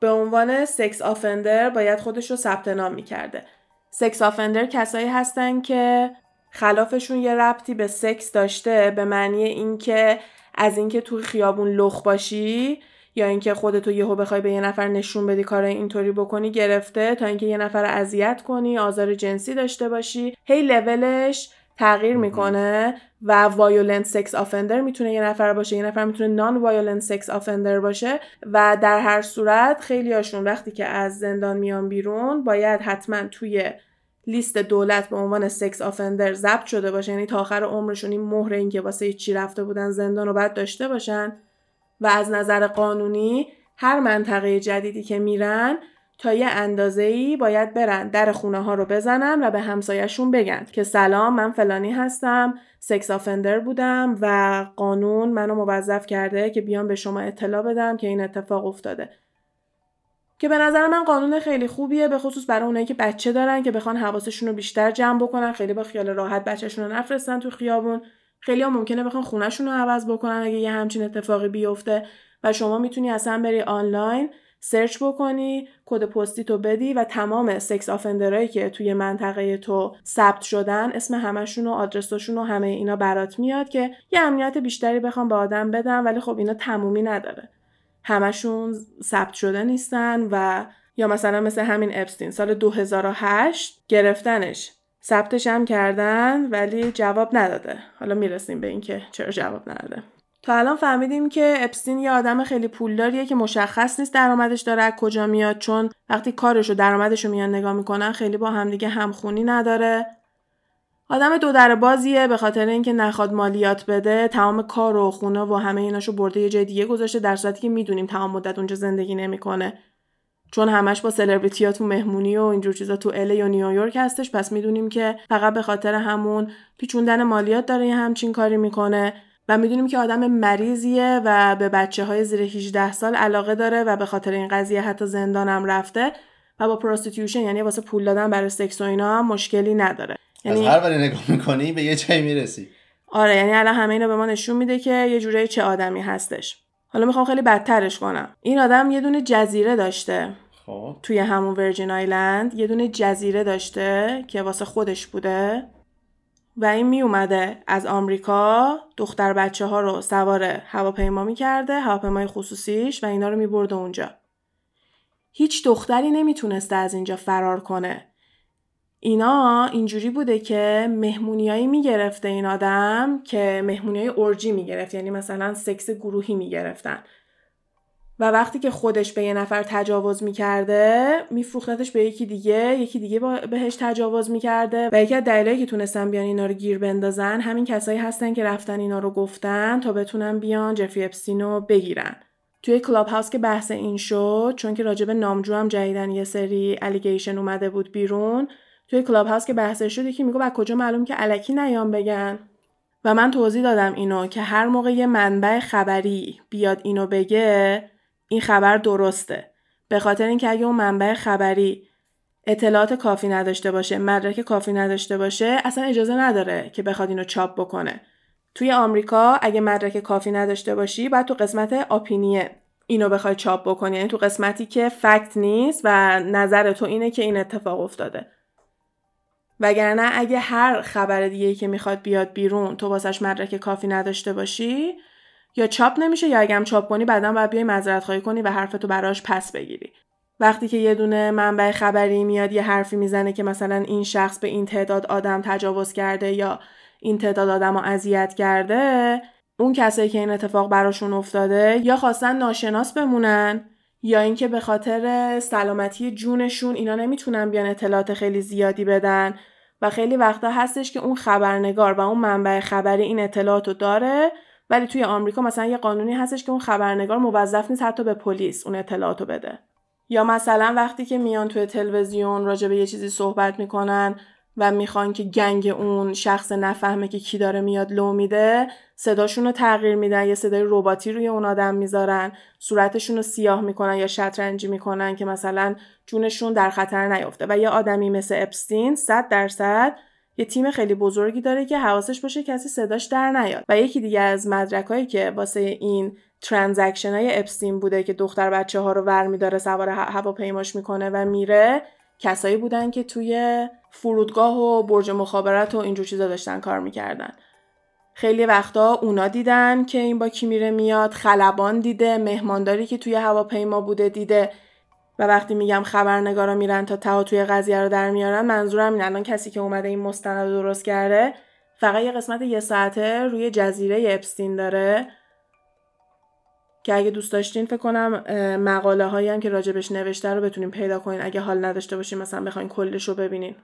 به عنوان سکس آفندر باید خودش رو ثبت نام می‌کرده. سکس آفندر کسایی هستن که خلافشون یه ربطی به سکس داشته به معنی اینکه از اینکه تو خیابون لخ باشی یا اینکه خودتو یهو بخوای به یه نفر نشون بدی کار اینطوری بکنی گرفته تا اینکه یه نفر اذیت کنی آزار جنسی داشته باشی. هی لولش تغییر می‌کنه و violent sex offender می‌تونه یه نفر باشه. یه نفر می‌تونه non violent sex offender باشه و در هر صورت خیلی هاشون وقتی که از زندان میان بیرون باید حتما توی لیست دولت به عنوان سکس آفندر ضبط شده باشه یعنی تا آخر عمرشون این مهر این که واسه چی رفته بودن زندان رو باید داشته باشن. و از نظر قانونی هر منطقه جدیدی که میرن تا یه اندازه ای باید برن در خونه ها رو بزنن و به همسایهشون بگن که سلام من فلانی هستم سکس آفندر بودم و قانون منو موظف کرده که بیام به شما اطلاع بدم که این اتفاق افتاده. که به نظر من قانون خیلی خوبیه به خصوص برای اونایی که بچه دارن که بخوان حواسشون رو بیشتر جمع بکنن خیلی با خیال راحت بچهشون رو نفرستن تو خیابون. خیلی هم ممکنه بخوان خونهشون رو عوض بکنن اگه یه همچین اتفاقی بیفته. و شما می‌تونی اصلا بری آنلاین search بکنی کد پستی تو بدی و تمام sex offender ایی که توی منطقه تو ثبت شدن اسم همشون و آدرسشون و همه اینا برات میاد که یه امنیت بیشتری بخوان به آدم بدن ولی خب اینا تمومی نداره. همشون ثبت شده نیستن و یا مثلا مثل همین اپستین سال 2008 گرفتنش. ثبتش هم کردن ولی جواب نداده. حالا می‌رسیم به اینکه چرا جواب نداده. تا الان فهمیدیم که اپستین یه آدم خیلی پولداریه که مشخص نیست درآمدش داره از کجا میاد چون وقتی کارش و درآمدش رو میان نگاه می‌کنن خیلی با همدیگه همخونی نداره. آدم دو در بازیه به خاطر اینکه نخواد مالیات بده تمام کار و خونه و همه ایناشو برده یه جای دیگه گذاشته در صورتی که می‌دونیم تمام مدت اونجا زندگی نمی‌کنه. چون همش با سلبریتی تو مهمونی و اینجور چیزا تو LA یا نیویورک هستش پس می‌دونیم که فقط به خاطر همون پیچوندن مالیات داره یه همچین کاری می‌کنه و می‌دونیم که آدم مریضیه و به بچه های زیر 18 سال علاقه داره و به خاطر این قضیه حتی زندانم رفته و با prostitution یعنی واسه پول دادن برای سکس و اینا هم مشکلی نداره. یعنی از هر وری نگاه می‌کنی به یه جایی می‌رسی. آره یعنی الان همه اینا به ما نشون میده که یه جوری چه آدمی هستش. حالا می‌خوام خیلی بدترش کنم. این آدم یه دونه جزیره داشته. خب. توی همون ورجین آیلند یه دونه جزیره داشته که واسه خودش بوده. و این می اومده از آمریکا دختر بچه ها رو سوار هواپیما می کرده هواپیمای خصوصیش و اینا رو می برده اونجا. هیچ دختری نمی‌تونسته از اینجا فرار کنه. اینا اینجوری بوده که مهمونیایی می‌گرفته این آدم که مهمونیای اورجی می‌گرفت یعنی مثلا سکس گروهی می‌گرفتن. و وقتی که خودش به یه نفر تجاوز می‌کرده میفروختتش به یکی دیگه یکی دیگه بهش تجاوز می‌کرده. و یکی از دلایلی که تونستن بیان اینا رو گیر بندازن همین کسایی هستن که رفتن اینا رو گفتن تا بتونن بیان جفری اپستینو بگیرن. توی کلاب هاوس که بحث این شد چون که راجب نامجو هم جدیدن یه سری allegation اومده بود بیرون توی کلاب هاوس که بحث شد یکی میگه از کجا معلوم که الکی نیام بگن. و من توضیح دادم اینو که هر موقع یه منبع خبری بیاد اینو بگه این خبر درسته. به خاطر اینکه اگه اون منبع خبری اطلاعات کافی نداشته باشه مدرک کافی نداشته باشه اصلا اجازه نداره که بخواد اینو چاپ بکنه. توی آمریکا اگه مدرک کافی نداشته باشی باید تو قسمت آپینیه اینو بخوای چاپ بکنی. یعنی تو قسمتی که فکت نیست و نظر تو اینه که این اتفاق افتاده. وگرنه اگه هر خبر دیگه که می‌خواد بیاد بیرون تو واسش مدرک کافی نداشته باشی یا چاپ نمیشه یا اگه هم چاپ کنی بعدا باید بیای معذرت خواهی کنی و حرفتو براش پس بگیری. وقتی که یه دونه منبع خبری میاد یه حرفی می‌زنه که مثلا این شخص به این تعداد آدم تجاوز کرده یا این تعداد آدم رو اذیت کرده اون کسایی که این اتفاق براشون افتاده یا خواستن ناشناس بمونن یا اینکه به خاطر سلامتی جونشون اینا نمی‌تونن بیان اطلاعات خیلی زیادی بدن. و خیلی وقتا هستش که اون خبرنگار و اون منبع خبری این اطلاعات رو داره ولی توی آمریکا مثلا یه قانونی هستش که اون خبرنگار موظف نیست حتی به پلیس اون اطلاعاتو بده. یا مثلا وقتی که میان توی تلویزیون راجع به یه چیزی صحبت می‌کنن و می‌خوان که گنگ اون شخص نفهمه که کی داره میاد لو میده صداشون رو تغییر میدن یه صدای رباتی روی اون آدم می‌ذارن صورتشون رو سیاه می‌کنن یا شطرنجی می‌کنن که مثلا جونشون در خطر نیفته و یه آدمی مثل اپستین صد درصد یه تیم خیلی بزرگی داره که حواسش باشه کسی صداش در نیاد. و یکی دیگه از مدرکایی که واسه این ترانزکشن های اپستین بوده که دختر بچه ها رو ور میداره سوار هواپیماش می‌کنه و میره کسایی بودن که توی فرودگاه و برج مخابرات و اینجور چیزا داشتن کار می‌کردن. خیلی وقتا اونا دیدن که این با کی میره میاد خلبان دیده مهمانداری که توی هواپیما بوده دیده. و وقتی میگم خبرنگارا میرن تا ته توی قضیه رو در میارن منظورم این الان کسی که اومده این مستند درست کرده فقط یه قسمت یه ساعته روی جزیره اپستین داره. که اگه دوست داشتین فکر کنم مقاله هایی هم که راجبش نوشته رو بتونین پیدا کنین. اگه حال نداشته باشین مثلا بخواین کلش رو ببینین.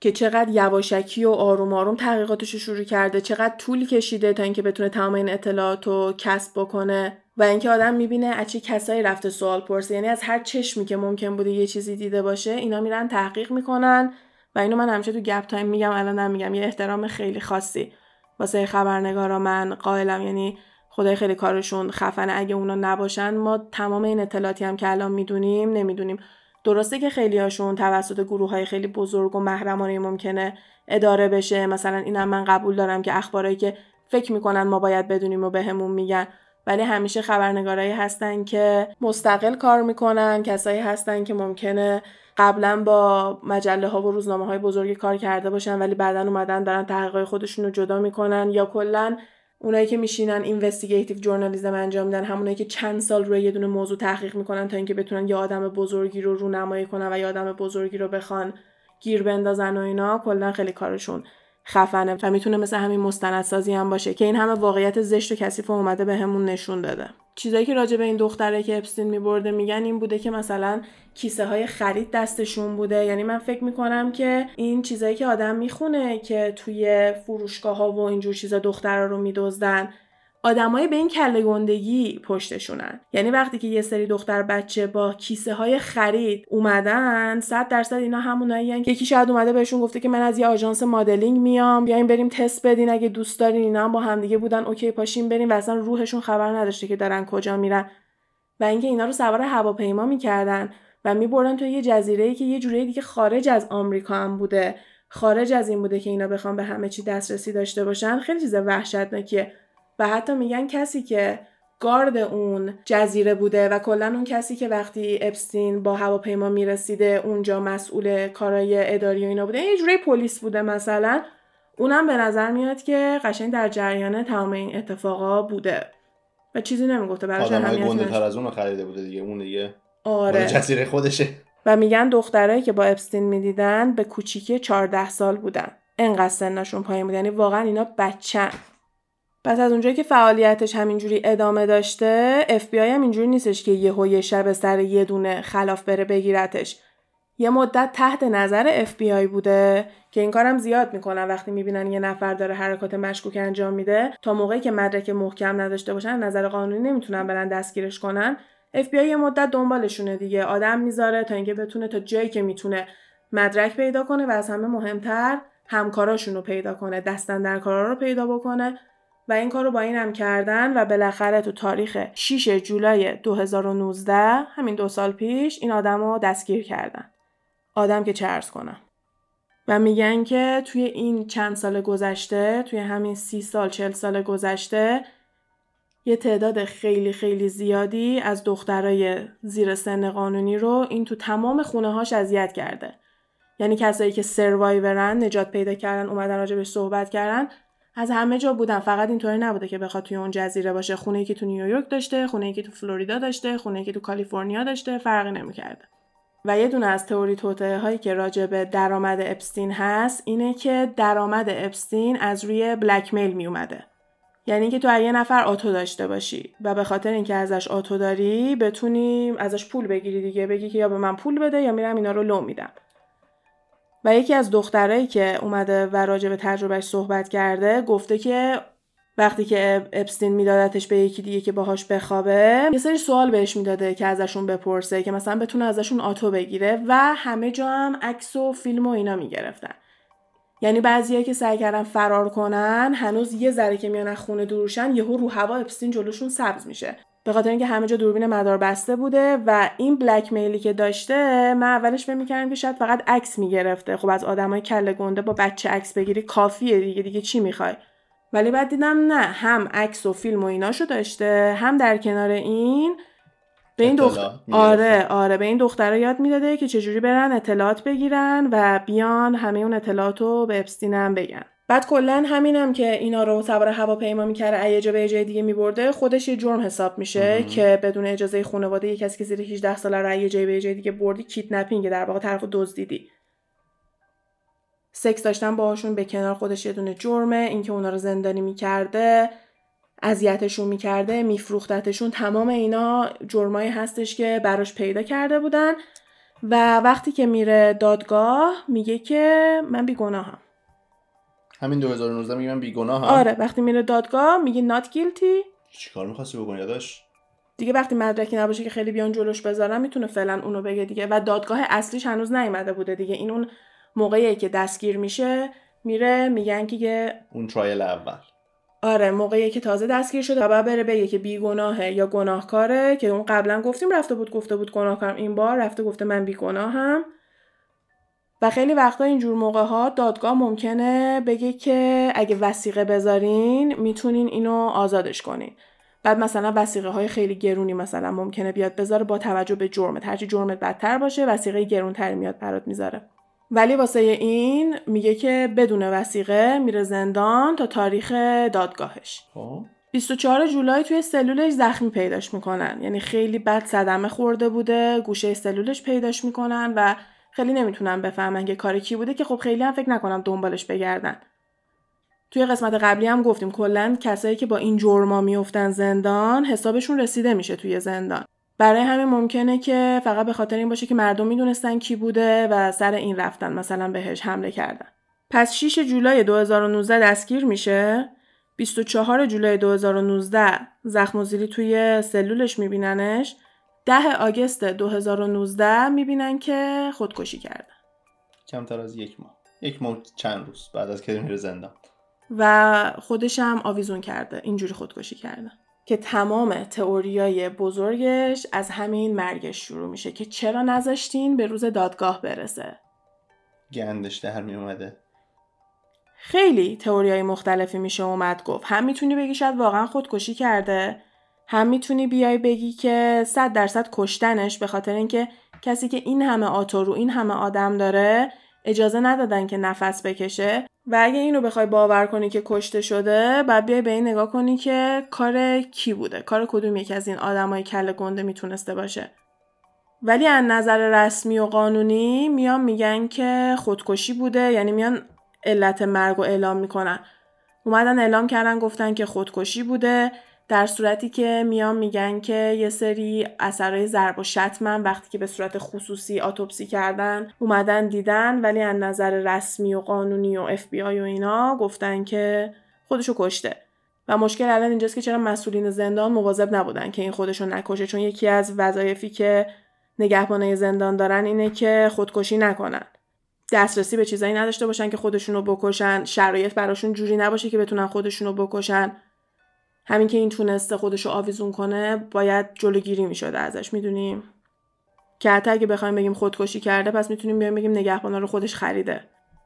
که چقدر یواشکی و آروم آروم تحقیقاتش رو شروع کرده چقدر طول کشیده تا اینکه بتونه تمام این اطلاعات رو کسب بکنه و اینکه آدم می‌بینه از چه کسایی رفته سوال پرسه. یعنی از هر چشمی که ممکن بوده یه چیزی دیده باشه اینا میرن تحقیق می‌کنن. و اینو من همیشه تو گپ تایم میگم الان میگم. یه احترام خیلی خاصی واسه خبرنگارا من قائلم. یعنی خدای خیلی کارشون خفنه. اگه اونا نباشن ما تمام این اطلاعاتی هم که الان می‌دونیم نمی‌دونیم. درسته که خیلی هاشون توسط گروه های خیلی بزرگ و محرمانه ممکنه اداره بشه. مثلا اینم من قبول دارم که اخبارایی که فکر می‌کنن ما باید بدونیم و بهمون میگن. ولی همیشه خبرنگارایی هستن که مستقل کار می‌کنن. کسایی هستن که ممکنه قبلا با مجله ها و روزنامه های بزرگی کار کرده باشن ولی بعدا اومدن دارن تحقیقات خودشون رو جدا می‌کنن یا کلا اونایی که میشینن اینوستیگیتیو جورنالیسم انجام میدن همونایی که چند سال روی یه دونه موضوع تحقیق می‌کنن تا اینکه بتونن یه آدم بزرگی رو رونمایی کنن و یه آدم بزرگی رو بخوان گیر بندازن و اینا کلا خیلی کارشون خفنه و می‌تونه مثل همین مستندسازی هم باشه که این همه واقعیت زشت و کثیف اومده بهمون به نشون داده. چیزایی که راجع به این دختره که اپستین میبرده میگن این بوده که مثلا کیسه های خرید دستشون بوده. یعنی من فکر می‌کنم که این چیزایی که آدم می‌خونه که توی فروشگاه ها و اینجور چیزا دخترها رو میدزدن آدمای به این کله گندگی پشتشونن. یعنی وقتی که یه سری دختر بچه با کیسه های خرید اومدن صد درصد اینا همونایی که یکی شاید اومده بهشون گفته که من از یه آژانس مدلینگ میام بیاین بریم تست بدین. اگه دوست دارین اینا هم با همدیگه بودن اوکی پاشیم بریم. و اصلا روحشون خبر نداشته که دارن کجا میرن. و اینکه اینا رو سوار هواپیما می‌کردن و می‌برن توی یه جزیره ای که یه جوری دیگه خارج از آمریکا هم بوده. خارج از این بوده که اینا بخوام به همه چی دسترسی داشته باشن. خیلی چیز وحشتناکیه. و حتی میگن کسی که گارد اون جزیره بوده و کلا اون کسی که وقتی اپستین با هواپیما می‌رسیده اونجا مسئول کارای اداری و اینا بوده یه جوری پلیس بوده مثلا اونم به نظر میاد که قشنگ در جریان تمام این اتفاقا بوده. و چیزی نمی‌گفته براش اهمیتی تر از اون خریده بوده دیگه اون دیگه آره. جزیره خودشه. و میگن دخترایی که با اپستین می‌دیدن به کوچیکی 14 سال بودن. انقدر سنشون پایین بود یعنی واقعا اینا بچن. پس از اونجایی که فعالیتش همینجوری ادامه داشته FBI هم اینجوری نیستش که یه شب سر یه دونه خلاف بره بگیرتش. یه مدت تحت نظر FBI بوده که این کارم زیاد می‌کنن. وقتی می‌بینن یه نفر داره حرکات مشکوک انجام میده تا موقعی که مدرک محکم نداشته باشن نظر قانونی نمی‌تونن برن دستگیرش کنن. FBI یه مدت دنبالشونه دیگه. آدم می‌ذاره تا اینکه بتونه تا جایی که می‌تونه مدرک پیدا کنه و از همه مهمتر همکاراشون رو پیدا کنه دستن در کارا رو پیدا بکنه. و این کار رو با این هم کردن و بالاخره تو تاریخ 6 جولای 2019 همین دو سال پیش این آدم رو دستگیر کردن. آدم که چه کنم. و میگن که توی این چند سال گذشته توی همین سی سال چل سال گذشته یه تعداد خیلی خیلی زیادی از دخترای زیر سن قانونی رو این تو تمام خونه هاش اذیت کرده. یعنی کسایی که سروایورن نجات پیدا کردن اومدن راجبش صحبت کردن از همه جا بودن فقط اینطوری نبوده که بخواد توی اون جزیره باشه. خونه که تو نیویورک داشته خونه که تو فلوریدا داشته خونه که تو کالیفرنیا داشته فرقی نمی‌کرده. و یه دونه از تئوری توطئه هایی که راجع به درآمد اپستین هست اینه که درآمد اپستین از روی بلک میل می اومده یعنی که تو یه نفر آتو داشته باشی و به خاطر اینکه ازش آتو داری بتونی ازش پول بگیری دیگه. بگی که یا به من پول بده یا میرم اینا رو لو میدم. و یکی از دخترایی که اومده و راجع به تجربهش صحبت کرده گفته که وقتی که اپستین میدادتش به یکی دیگه که باهاش بخوابه یه سری سوال بهش می‌داده که ازشون بپرسه که مثلا بتونه ازشون آتو بگیره و همه جا هم عکس و فیلم و اینا می‌گرفتن. یعنی بعضیایی که سعی کردن فرار کنن هنوز یه ذره که میان از خونه دورشن یهو رو هوا اپستین جلوشون سبز میشه. به خاطر اینکه همه جا دوربین مدار بسته بوده و این بلک میلی که داشته من اولش فکر می‌کردم که شاید فقط عکس می‌گرفته. خب از آدمای کله گنده با بچه عکس بگیری کافیه دیگه دیگه چی می‌خوای؟ ولی بعد دیدم نه هم عکس و فیلم و ایناشو داشته هم در کنار این به این دختر آره آره به این دخترها یاد می‌داده که چجوری برن اطلاعات بگیرن و بیان همه اون اطلاعات رو به اپستین بگن. بعد کلا همینم که اینا رو سوار هواپیما می‌کرده ای جا به جای دیگه میبرده خودش یه جرم حساب میشه که بدون اجازه خانواده یه کسی که زیر 18 ساله رو یه جای به جای دیگه بردی کیدنپینگ در واقع طرفو دزدیدی. سکس داشتن باهاشون به کنار خودش یه دونه جرمه اینکه اونا رو زندانی می‌کرده اذیتشون می‌کرده میفروختتشون تمام اینا جرمایی هستش که براش پیدا کرده بودن. و وقتی که میره دادگاه میگه که من بیگناهم. همین 2019 میگه من بیگناهم. آره وقتی میره دادگاه میگه نات گیلتی چیکار می‌خواستی بکنی یادش دیگه وقتی مدرکی نباشه که خیلی بیان جلوش بذارن می‌تونه فعلا اونو بگه دیگه. و دادگاه اصلیش هنوز نیومده بوده دیگه. این اون موقعی که دستگیر میشه میره میگن که اون ترایل اول. آره موقعی که تازه دستگیر شده و بره بگه که بیگناهه یا گناهکاره که اون قبلا گفتیم رفته بود گفته بود گناهکارم. این بار رفته گفته من بیگناهم. و خیلی وقتا اینجور موقع ها دادگاه ممکنه بگه که اگه وسیقه بذارین می‌تونین اینو آزادش کنین. بعد مثلا وسیقه های خیلی گرونی مثلا ممکنه بیاد بذاره با توجه به جرمت. هرچی جرمت بدتر باشه وسیقه گرونتری میاد برات می‌ذاره. ولی واسه این میگه که بدون وسیقه میره زندان تا تاریخ دادگاهش. 24 خب. جولای توی سلولش زخمی پیداش می‌کنن. یعنی خیلی بد صدمه خورده بوده گوشه سلولش پیداش می‌کنن و خیلی نمی‌تونم بفهمن که کار کی بوده که خب خیلی هم فکر نکنم دنبالش بگردن. توی قسمت قبلی هم گفتیم کلا کسایی که با این جرما میفتن زندان حسابشون رسیده میشه توی زندان. برای همین ممکنه که فقط به خاطر این باشه که مردم می‌دونستن کی بوده و سر این رفتن مثلا بهش حمله کردن. پس 6 جولای 2019 دستگیر میشه؟ 24 جولای 2019 زخم و توی سلولش میبیننش؟ 10 آگست 2019 می‌بینن که خودکشی کرده کمتر از یک ماه. یک ماه چند روز بعد از که میره زندان. و خودش هم آویزون کرده اینجوری خودکشی کرده که تمام تئوریای بزرگش از همین مرگش شروع میشه که چرا نذاشتین به روز دادگاه برسه؟ گندش در می اومده خیلی تئوریای مختلفی میشه اومد گفت. هم می‌تونی بگی شاید واقعا خودکشی کرده؟ هم می‌تونی بیای بگی که صد درصد کشتنش به خاطر اینکه کسی که این همه آتو رو این همه آدم داره اجازه ندادن که نفس بکشه. و اگه اینو بخوای باور کنی که کشته شده بعد بیای به این نگاه کنی که کار کی بوده؟ کار کدوم یکی از این آدمای کله گنده می‌تونسته باشه؟ ولی از نظر رسمی و قانونی میان میگن که خودکشی بوده یعنی میان علت مرگ و اعلام می‌کنن. اومدن اعلام کردن گفتن که خودکشی بوده. در صورتی که میان میگن که یه سری اثرهای ضرب و شتمن وقتی که به صورت خصوصی آتوپسی کردن اومدن دیدن ولی از نظر رسمی و قانونی و اف بی آی و اینا گفتن که خودشو کشته. و مشکل الان اینجاست که چرا مسئولین زندان مواظب نبودن که این خودشو نکشه. چون یکی از وظایفی که نگهبانای زندان دارن اینه که خودکشی نکنن. دسترسی به چیزایی نداشته باشن که خودشونو بکشن. شرایط براشون جوری نباشه که بتونن خودشونو بکشن. همین که این تونسته خودش رو آویزون کنه باید جلوگیری می‌شده ازش می‌دونیم که حتی اگه بخوایم بگیم خودکشی کرده پس می‌تونیم بیایم بگیم نگهبانا رو خودش خریده.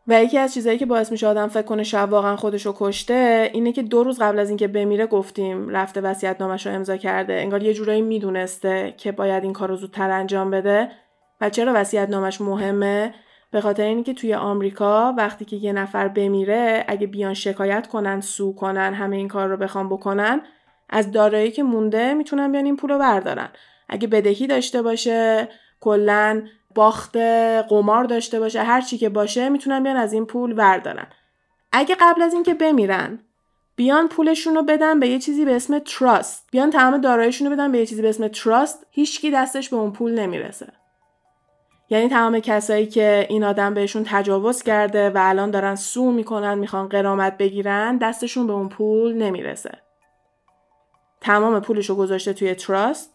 و یکی از چیزهایی که باعث میشه آدم فکر کنه شب واقعا خودش رو کشته اینه که دو روز قبل از اینکه بمیره گفتیم رفته نامش رو امضا کرده. انگار یه جورایی می‌دونسته که باید این کار رو زودتر انجام بده. و چرا وصیت نامش مهمه؟ به خاطر اینکه توی آمریکا وقتی که یه نفر بمیره اگه بیان شکایت کنن سو کنن همه این کار رو بخوام بکنن از دارایی که مونده می‌تونن بیان این پول رو بردارن. اگه بدهی داشته باشه کلا باخت قمار داشته باشه هر چی که باشه می‌تونن بیان از این پول بردارن. اگه قبل از اینکه بمیرن بیان پولشون رو بدن به یه چیزی به اسم تراست بیان تمام داراییشون رو بدن به یه چیزی به اسم تراست هیچکی دستش به اون پول نمی‌رسه. یعنی تمام کسایی که این آدم بهشون تجاوز کرده و الان دارن sue می‌کنن می‌خوان غرامت بگیرن دستشون به اون پول نمی‌رسه. تمام پولشو گذاشته توی trust.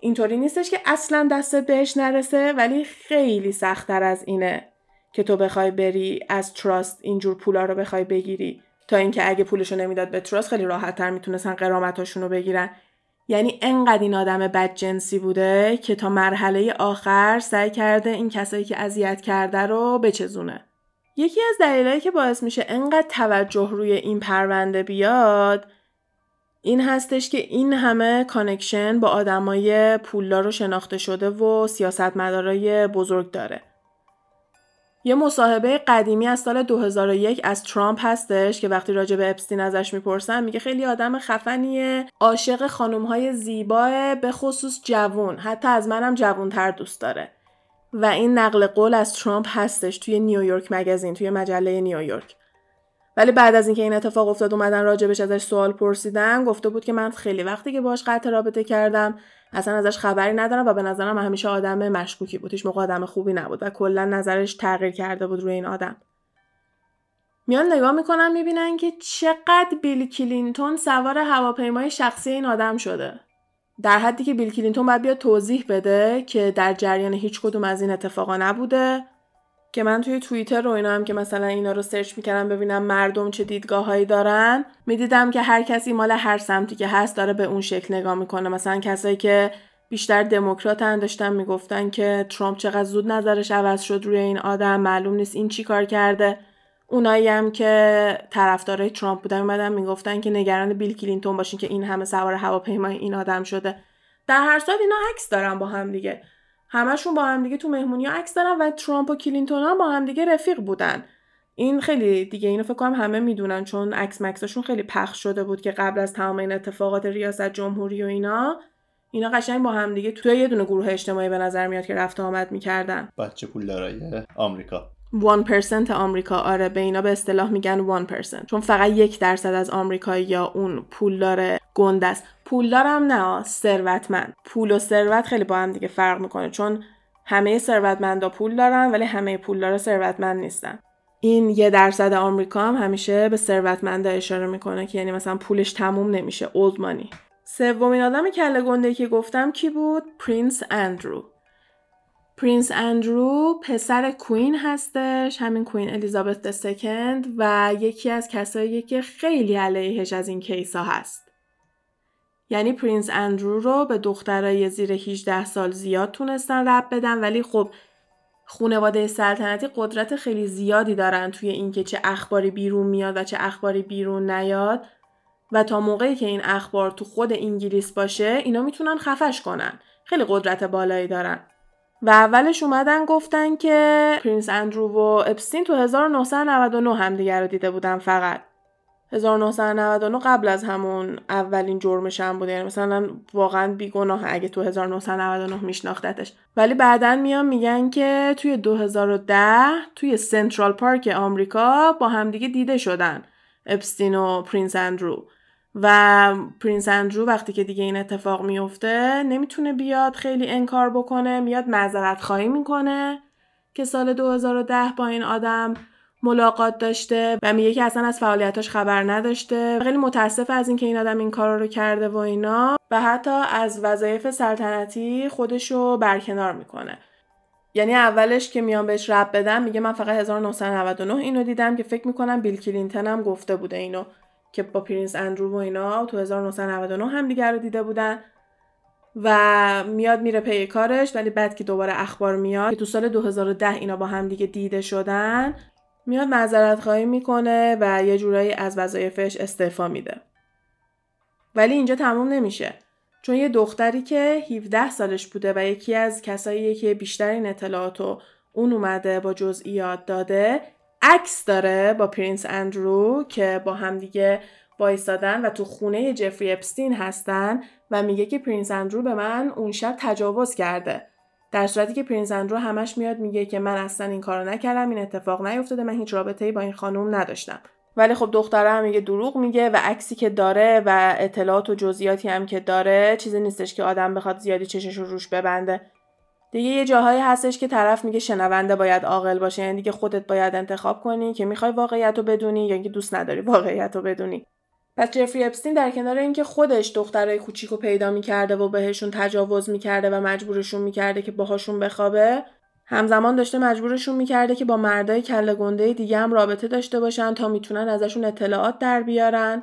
اینطوری نیستش که اصلا دستت بهش نرسه ولی خیلی سختتر از اینه که تو بخوای بری از trust اینجور پولا رو بخوای بگیری. تا اینکه اگه پولشو نمی‌داد به trust خیلی راحت تر می‌تونستن غرامتاشون رو بگیرن. یعنی انقدر این آدم بدجنسی بوده که تا مرحله آخر سعی کرده این کسایی که اذیت کرده رو بچزونه یکی از دلایلی که باعث میشه انقدر توجه روی این پرونده بیاد این هستش که این همه connection با آدمای پولدار رو شناخته شده و سیاستمدارای بزرگ داره. یه مصاحبه قدیمی از سال 2001 از ترامپ هستش که وقتی راجع به اپستین ازش می‌پرسن میگه خیلی آدم خفنیه عاشق خانومهای زیباه به خصوص جوون. حتی از منم جوونتر دوست داره. و این نقل قول از ترامپ هستش توی نیویورک مگزین توی مجله نیویورک ولی بعد از اینکه این اتفاق افتاد اومدن راجبش ازش سوال پرسیدن گفته بود که من خیلی وقتی که باش قطع رابطه کردم اصلا ازش خبری ندارم و به نظرم همیشه آدم مشکوکی بود. هیچ موقع آدم خوبی نبود و کلا نظرش تغییر کرده بود روی این آدم. میان نگاه می‌کنن می‌بینن که چقدر بیل کلینتون سوار هواپیمای شخصی این آدم شده. در حدی که بیل کلینتون باید بیاد توضیح بده که در جریان هیچ کدوم از این اتفاقا نبوده. که من توی توییتر رو اینا هم که مثلا اینا رو سرچ می‌کردم ببینم مردم چه دیدگاههایی دارن می‌دیدم که هر کسی مال هر سمتی که هست داره به اون شکل نگاه می‌کنه. مثلا کسایی که بیشتر دموکراتن داشتن می‌گفتن که ترامپ چقدر زود نظرش عوض شد روی این آدم معلوم نیست این چی کار کرده. اونایی هم که طرفدارای ترامپ بودن اومدن می‌گفتن که نگران بیل کلینتون باشین که این همه سوار هواپیمای این آدم شده. در هر صورت اینا عکس دارن با هم دیگه. همشون با هم دیگه تو مهمونی عکس دارن و ترامپ و کلینتون هم با هم دیگه رفیق بودن. این خیلی دیگه اینو فکر کنم همه می‌دونن چون عکس مکسشون خیلی پخش شده بود که قبل از تمام این اتفاقات ریاست جمهوری و اینا اینا قشنگ با هم دیگه توی یه دونه گروه اجتماعی به نظر میاد که رفت آمد می‌کردن. بچه پول دارای آمریکا 1% آمریکا. آره به اینا به اصطلاح میگن 1% چون فقط یک درصد از آمریکایی یا اون پولدار گنده است. پولدارم نه ثروتمند. پول و ثروت خیلی با هم دیگه فرق می‌کنه چون همه ثروتمندا پول دارن ولی همه پولدارا ثروتمند نیستن. این یه درصد آمریکا هم همیشه به ثروتمندا اشاره می‌کنه که یعنی مثلا پولش تموم نمیشه old money سومین آدم کله گنده که گفتم کی بود؟ Prince Andrew Prince Andrew پسر queen هستش همین Queen Elizabeth Second و یکی از کسایی که خیلی علیهش از این case ا هست. یعنی Prince Andrew رو به دخترای زیر 18 سال زیاد تونستن ربط بدن ولی خب خونواده سلطنتی قدرت خیلی زیادی دارن توی اینکه چه اخباری بیرون میاد و چه اخباری بیرون نیاد. و تا موقعی که این اخبار تو خود انگلیس باشه اینا می‌تونن خفش کنن. خیلی قدرت بالایی دارن. و اولش اومدن گفتن که Prince Andrew و اپستین تو 1999 همدیگه رو دیده بودن فقط. 1999 قبل از همون اولین جرمش هم بوده یعنی مثلا واقعا بیگناه اگه تو 1999 میشناختتش. ولی بعدا میان میگن که توی 2010 توی سنترال پارک آمریکا با همدیگه دیده شدن اپستین و Prince Andrew. و Prince Andrew وقتی که دیگه این اتفاق میفته نمی‌تونه بیاد خیلی انکار بکنه میاد معذرت خواهی می‌کنه که سال 2010 با این آدم ملاقات داشته و میگه که اصلا از فعالیتاش خبر نداشته. خیلی متاسفه از اینکه این آدم این کار رو کرده و اینا و حتی از وظایف سلطنتی خودشو برکنار می‌کنه. یعنی اولش که میان بهش ربط بدن میگه من فقط 1999 اینو دیدم که فکر می‌کنم بیل کلینتون هم گفته بوده اینو که با Prince Andrew و اینا تو 1999 هم دیگر رو دیده بودن و میاد میره پی کارش ولی بعد که دوباره اخبار میاد که تو سال 2010 اینا با هم دیگه دیده شدن میاد معذرت خواهی می‌کنه و یه جورایی از وظایفش استعفا میده. ولی اینجا تموم نمیشه. چون یه دختری که 17 سالش بوده و یکی از کسایی که بیشترین اطلاعات و اون اومده با جزئیات داده عکس داره با Prince Andrew که با همدیگه وایستادن و تو خونه جفری اپستین هستن و میگه که Prince Andrew به من اون شب تجاوز کرده. در صورتی که پرینس اندرو همش میاد میگه که من اصلا این کارو نکردم این اتفاق نیفتاده من هیچ رابطه‌ای با این خانم نداشتم. ولی خب دختره هم میگه دروغ میگه و عکسی که داره و اطلاعات و جزئیاتی هم که داره چیزی نیستش که آدم بخواد زیادی چشش رو روش ببنده. دیگه یه جاهایی هستش که طرف میگه شنونده باید عاقل باشه یعنی دیگه خودت باید انتخاب کنی که می‌خوای واقعیت رو بدونی یا اینکه دوست نداری واقعیت رو بدونی. پس جفری اپستین در کنار اینکه خودش دخترای کوچیک رو پیدا می‌کرده و بهشون تجاوز می‌کرده و مجبورشون می‌کرده که باهاشون بخوابه همزمان داشته مجبورشون می‌کرده که با مردای کله گنده دیگه هم رابطه داشته باشن تا می‌تونن ازشون اطلاعات در بیارن.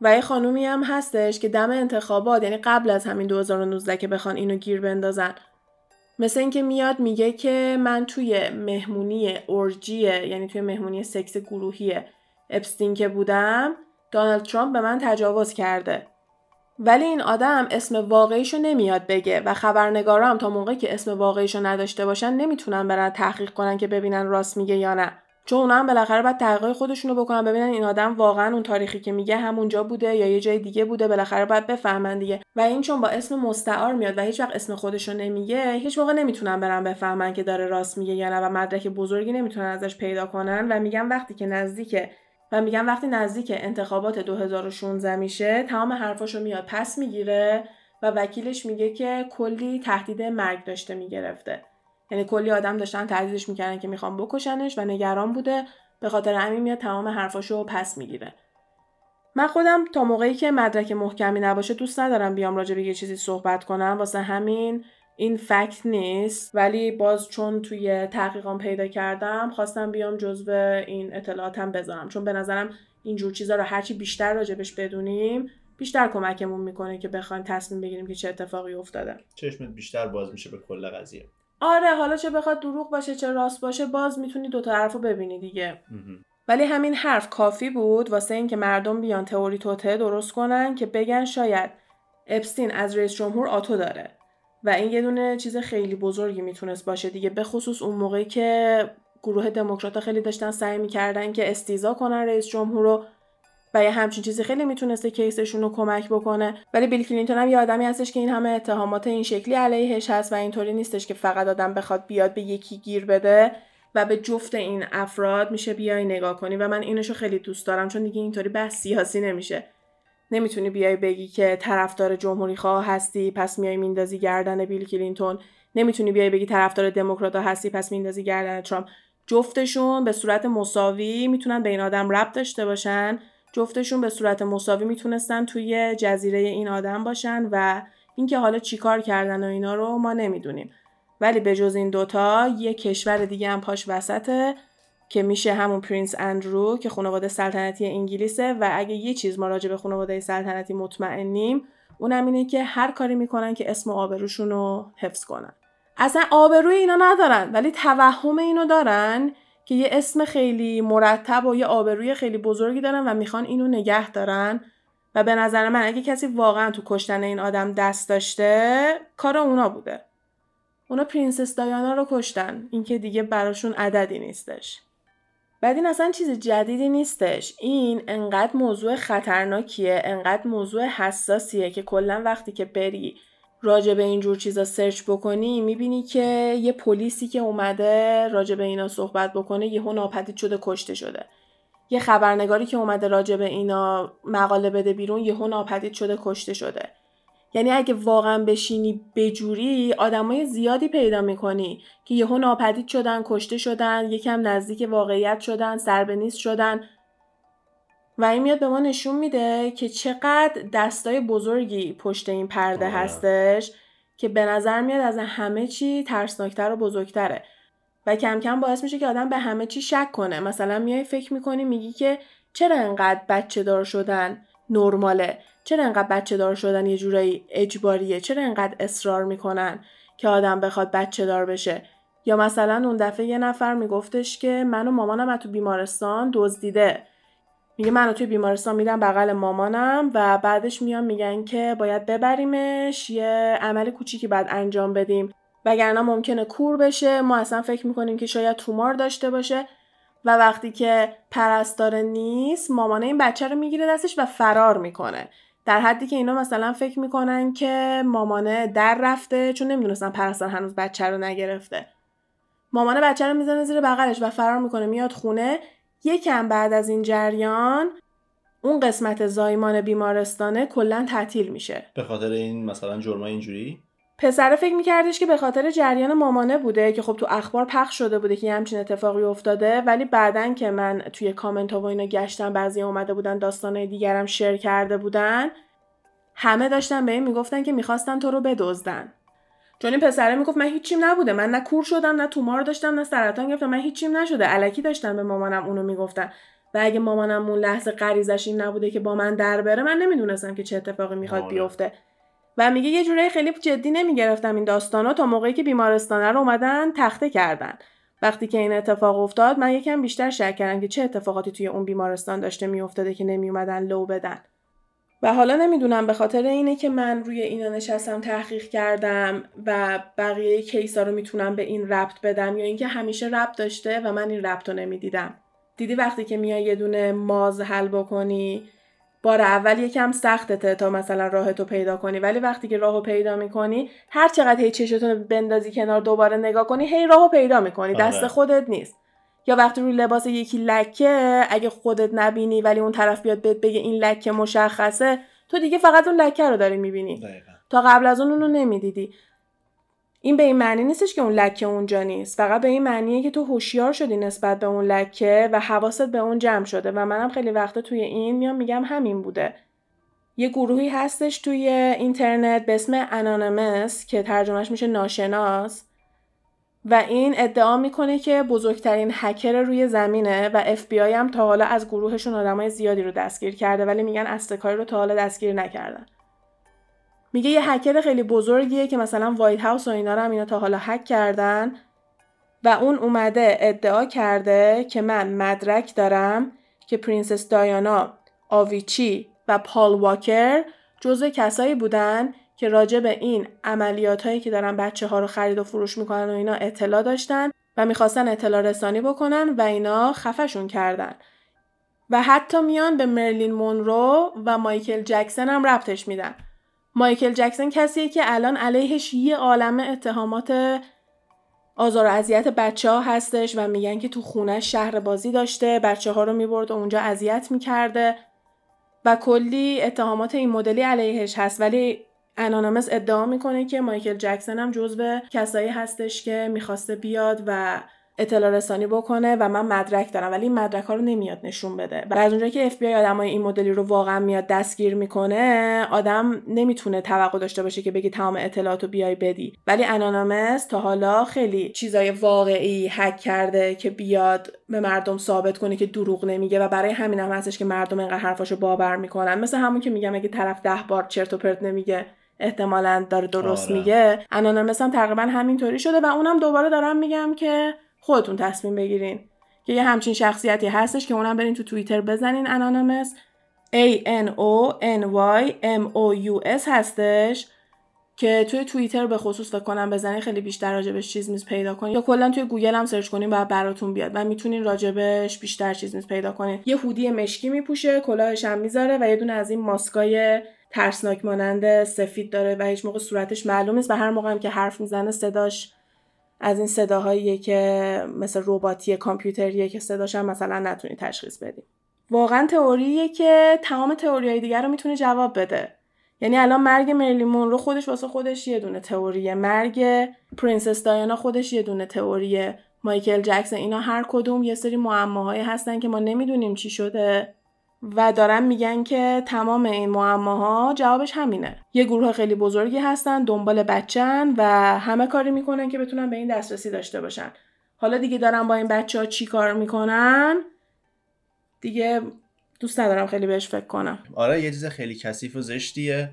و یه خانومی هم هستش که دم انتخابات یعنی قبل از همین 2019 که بخوان اینو گیر بندازن. مثل اینکه میاد میگه که من توی مهمونی اورجیه یعنی توی مهمونی سکس گروهی اپستین که بودم دونالد ترامپ به من تجاوز کرده. ولی این آدم اسم واقعیشو نمیاد بگه و خبرنگارا تا موقعی که اسم واقعیشو نداشته باشن نمی‌تونن برن تحقیق کنن که ببینن راست میگه یا نه. چون اونا هم بالاخره باید تحقیق خودشونو بکنن ببینن این آدم واقعا اون تاریخی که میگه همونجا بوده یا یه جای دیگه بوده بالاخره باید بفهمن دیگه. و این چون با اسم مستعار میاد و هیچ وقت اسم خودشو نمیگه هیچ موقع نمی‌تونن برن بفهمن که داره راست میگه یا نه و مدرک بزرگی نمی‌تونن ازش پیدا کنن. و میگن وقتی که نزدیک و میگن وقتی نزدیک انتخابات 2016 میشه تمام حرفاشو میاد پس می‌گیره و وکیلش میگه که کلی تهدید مرگ داشته می‌گرفته. یعنی کلی آدم داشتن تهدیدش می‌کردن که می‌خوام بکشنش و نگران بوده. به خاطر همین میاد تمام حرفاشو پس می‌گیره. من خودم تا موقعی که مدرک محکمی نباشه دوست ندارم بیام راجع به یه چیزی صحبت کنم. واسه همین این فکت نیست. ولی باز چون توی تحقیقام پیدا کردم خواستم بیام جزو این اطلاعاتم بذارم. چون به نظرم اینجور چیزا رو هرچی بیشتر راجبش بدونیم بیشتر کمکمون می‌کنه که بخوایم تصمیم بگیریم که چه اتفاقی افتاده. چشمت بیشتر باز میشه به کل قضیه. آره حالا چه بخواد دروغ باشه چه راست باشه باز می‌تونی دوتا حرف رو ببینی دیگه. ولی همین حرف کافی بود واسه اینکه مردم بیان تئوری توته درست کنن که بگن شاید اپستین از رئیس جمهور آتو داره. و این یه دونه چیز خیلی بزرگی می‌تونست باشه دیگه به خصوص اون موقعی که گروه دموکرات خیلی داشتن سعی می‌کردن که استیزا کنن رئیس جمهور رو و یه همچین چیزی خیلی می‌تونسته کیسشون رو کمک بکنه. ولی بیل کلینتون هم یه آدمی هستش که این همه اتهامات این شکلی علیهش هست و اینطوری نیستش که فقط آدم بخواد بیاد به یکی گیر بده و به جفت این افراد میشه بیای نگاه کنی. و من اینشو خیلی دوست دارم چون دیگه اینطوری بحث سیاسی نمیشه. نمی‌تونی بیای بگی که طرفدار جمهوری خواه هستی پس میای میندازی گردن بیل کلینتون. نمی‌تونی بیای بگی طرفدار دموکرات هستی پس میندازی گردن ترامپ. جفتشون به صورت مساوی می‌تونن به این آدم ربط داشته باشن. جفتشون به صورت مساوی می‌تونستن توی جزیره این آدم باشن و اینکه حالا چیکار کردن و اینا رو ما نمی‌دونیم. ولی به جز این دوتا یه کشور دیگه هم پاش وسطه. که میشه همون پرینس اندرو که خانواده سلطنتی انگلیسه و اگه یه چیز ما راجع به خانواده سلطنتی مطمئنیم اونم اینه که هر کاری می‌کنن که اسم و آبروشون رو حفظ کنن. اصلا آبروی اینا ندارن ولی توهم اینو دارن که یه اسم خیلی مرتب و یه آبروی خیلی بزرگی دارن و می‌خوان اینو نگه دارن. و به نظر من اگه کسی واقعا تو کشتن این آدم دست داشته کار اونا بوده. اونا Princess Diana رو کشتن. اینکه دیگه براشون عددی نیستش. بعد این اصلا چیز جدیدی نیستش. این انقدر موضوع خطرناکیه انقدر موضوع حساسیه که کلا وقتی که بری راجع به اینجور چیزا سرچ بکنی می‌بینی که یه پلیسی که اومده راجع به اینا صحبت بکنه یهو ناپدید شده کشته شده. یه خبرنگاری که اومده راجع به اینا مقاله بده بیرون یهو ناپدید شده کشته شده. یعنی اگه واقعا بشینی بجوری آدمای زیادی پیدا می‌کنی که یهو ناپدید شدن کشته شدن یکم نزدیک واقعیت شدن سربنیست شدن. و این میاد به ما نشون میده که چقدر دستای بزرگی پشت این پرده آه. هستش که به نظر میاد از همه چی ترسناکتر و بزرگتره. و کم کم باعث میشه که آدم به همه چی شک کنه. مثلا میای فکر می‌کنی میگی که چرا انقدر بچه دار شدن؟ نرماله. چرا انقدر بچه دار شدن یه جورایی اجباریه؟ چرا انقدر اصرار می‌کنن که آدم بخواد بچه دار بشه؟ یا مثلا اون دفعه یه نفر میگفتش که من و مامانم تو بیمارستان دزدیده. میگه منو توی بیمارستان میدم بغل مامانم و بعدش میان میگن که باید ببریمش یه عمل کوچیکی بعد انجام بدیم. وگرنه ممکنه کور بشه. ما اصلا فکر می‌کنیم که شاید تومار داشته باشه. و وقتی که پرستار نیست مامانه این بچه رو می‌گیره دستش و فرار می‌کنه. در حدی که اینا مثلا فکر می‌کنن که مامانه در رفته چون نمی‌دونستن پرستار هنوز بچه رو نگرفته. مامانه بچه رو می‌زنه زیر بغلش و فرار می‌کنه میاد خونه. یکم بعد از این جریان اون قسمت زایمان بیمارستانه کلا تعطیل میشه. به خاطر این مثلا جرم اینجوری؟ پسره فکر میکردش که به خاطر جریان مامانه بوده که خب تو اخبار پخش شده بوده که یه همچین اتفاقی افتاده ولی بعدن که من توی کامنت ها و اینا گشتم بعضی اومده بودن داستانه دیگرم شیر کرده بودن همه داشتن به این می‌گفتن که می‌خواستن تو رو بدزدن. چون این پسره می‌گفت من هیچیم نبوده من نه کور شدم نه تومار داشتم نه سرطان گرفتم من هیچیم نشده. علکی داشتن به مامانم اونو می‌گفتن. و اگه مامانم اون لحظه غریزش این نبوده که با من در بره من نمی‌دونستم که چه اتفاقی می‌خواد آره. بیفته. و میگه یه جوری خیلی جدی نمی‌گرفتم این داستانو تا موقعی که بیمارستانه رو اومدن تخته کردن. وقتی که این اتفاق افتاد من یکم بیشتر شک کردم که چه اتفاقاتی توی اون بیمارستان داشته میافتاده که نمیومدن لو بدن. و حالا نمی‌دونم به خاطر اینه که من روی اینا نشستم تحقیق کردم و بقیه کیسا رو می‌تونم به این ربط بدم یا اینکه همیشه ربط داشته و من این ربط رو نمی‌دیدم. دیدی وقتی که میای یه دونه ماز حل بکنی بار اول یکم سختته تا مثلا راهتو پیدا کنی ولی وقتی که راهو پیدا می‌کنی هر چقدر هی چشتون بندازی کنار دوباره نگاه کنی هی راهو پیدا می‌کنی آره. دست خودت نیست. یا وقتی روی لباس یکی لکه اگه خودت نبینی ولی اون طرف بیاد بهت بگه این لکه مشخصه تو دیگه فقط اون لکه رو داری می‌بینی. تا قبل از اون اونو نمی‌دیدی. این به این معنی نیستش که اون لکه اونجا نیست. فقط به این معنیه که تو هوشیار شدی نسبت به اون لکه و حواست به اون جمع شده و منم خیلی وقتا توی این میام میگم همین بوده. یه گروهی هستش توی اینترنت به اسم انانمس که ترجمهش میشه ناشناس و این ادعا می‌کنه که بزرگترین هکر روی زمینه و اف بی آی هم تا حالا از گروهشون آدمای زیادی رو دستگیر کرده ولی میگن استکاری رو تا حالا دستگیر نکردن. میگه یه هکر خیلی بزرگیه که مثلا White House و اینا رو هم اینا تا حالا هک کردن. و اون اومده ادعا کرده که من مدرک دارم که Princess Diana آویچی و پال واکر جزو کسایی بودن که راجع به این عملیات هایی که دارن بچه ها رو خرید و فروش می‌کنن و اینا اطلاع داشتن و می‌خواستن اطلاع رسانی بکنن و اینا خفشون کردن. و حتی میان به مرلین مونرو و مایکل جکسن هم ربطش میدن. مایکل جکسن کسیه که الان علیهش یه عالم اتهامات آزار و اذیت بچه ها هستش و میگن که تو خونه شهر بازی داشته بچه ها رو می‌برد و اونجا اذیت می‌کرده و کلی اتهامات این مدلی علیهش هست. ولی Anonymous ادعا می‌کنه که مایکل جکسن هم جزو کسایی هستش که می‌خواسته بیاد و اطلاع رسانی بکنه و من مدرک دارم ولی این مدرک ها رو نمیاد نشون بده. و از اونجایی که اف بی آی آدمای این مدلی رو واقعا میاد دستگیر می‌کنه آدم نمی‌تونه توقع داشته باشه که بگی تمام اطلاعات رو بیای بدی. ولی Anonymous تا حالا خیلی چیزای واقعی هک کرده که بیاد به مردم ثابت کنه که دروغ نمیگه و برای همین هم هستش که مردم اینقدر حرفاشو باور می‌کنن. مثل همون که میگم اگه طرف ده بار چرت و پرت نمیگه احتمالا داره درست آره. میگه. Anonymous هم تقریبا همینطوری شده و اونم دوباره دارم میگم که خودتون تصمیم بگیرین. که یه همچین شخصیتی هستش که اونم برین تو توییتر بزنین Anonymous A N O N Y M O U S هستش. که توی توییتر به خصوص فکر کنم بزنین خیلی بیشتر راجبش چیز میز پیدا کنین. یا کلا توی گوگل هم search کنین و براتون بیاد و می‌تونین راجبش بیشتر چیز میز پیدا کنین. یه hoodie مشکی میپوشه کلاهش هم می‌ذاره و یه دونه از این ماسکای ترسناک مانند سفید داره و هیچ موقع صورتش معلوم نیست و هر موقع هم که حرف می‌زنه صداش از این صداهایی که مثل رباتی کامپیوتریه که صداش هم مثلا نتونی تشخیص بدی. واقعا تئوریه که تمام تئوریای دیگر رو می‌تونه جواب بده. یعنی الان مرگ مرلین مونرو خودش واسه خودش یه دونه تئوریه. مرگ پرنسس دایانا خودش یه دونه تئوریه. مایکل جکسون اینا هر کدوم یه سری معماهایی هستن که ما نمی‌دونیم چی شده. و دارن میگن که تمام این معماها جوابش همینه. یه گروه خیلی بزرگی هستن دنبال بچن و همه کاری می‌کنن که بتونن به این دسترسی داشته باشن. حالا دیگه دارن با این بچه ها چی کار می‌کنن؟ دیگه دوست ندارم خیلی بهش فکر کنم. آره یه چیز خیلی کثیف و زشتیه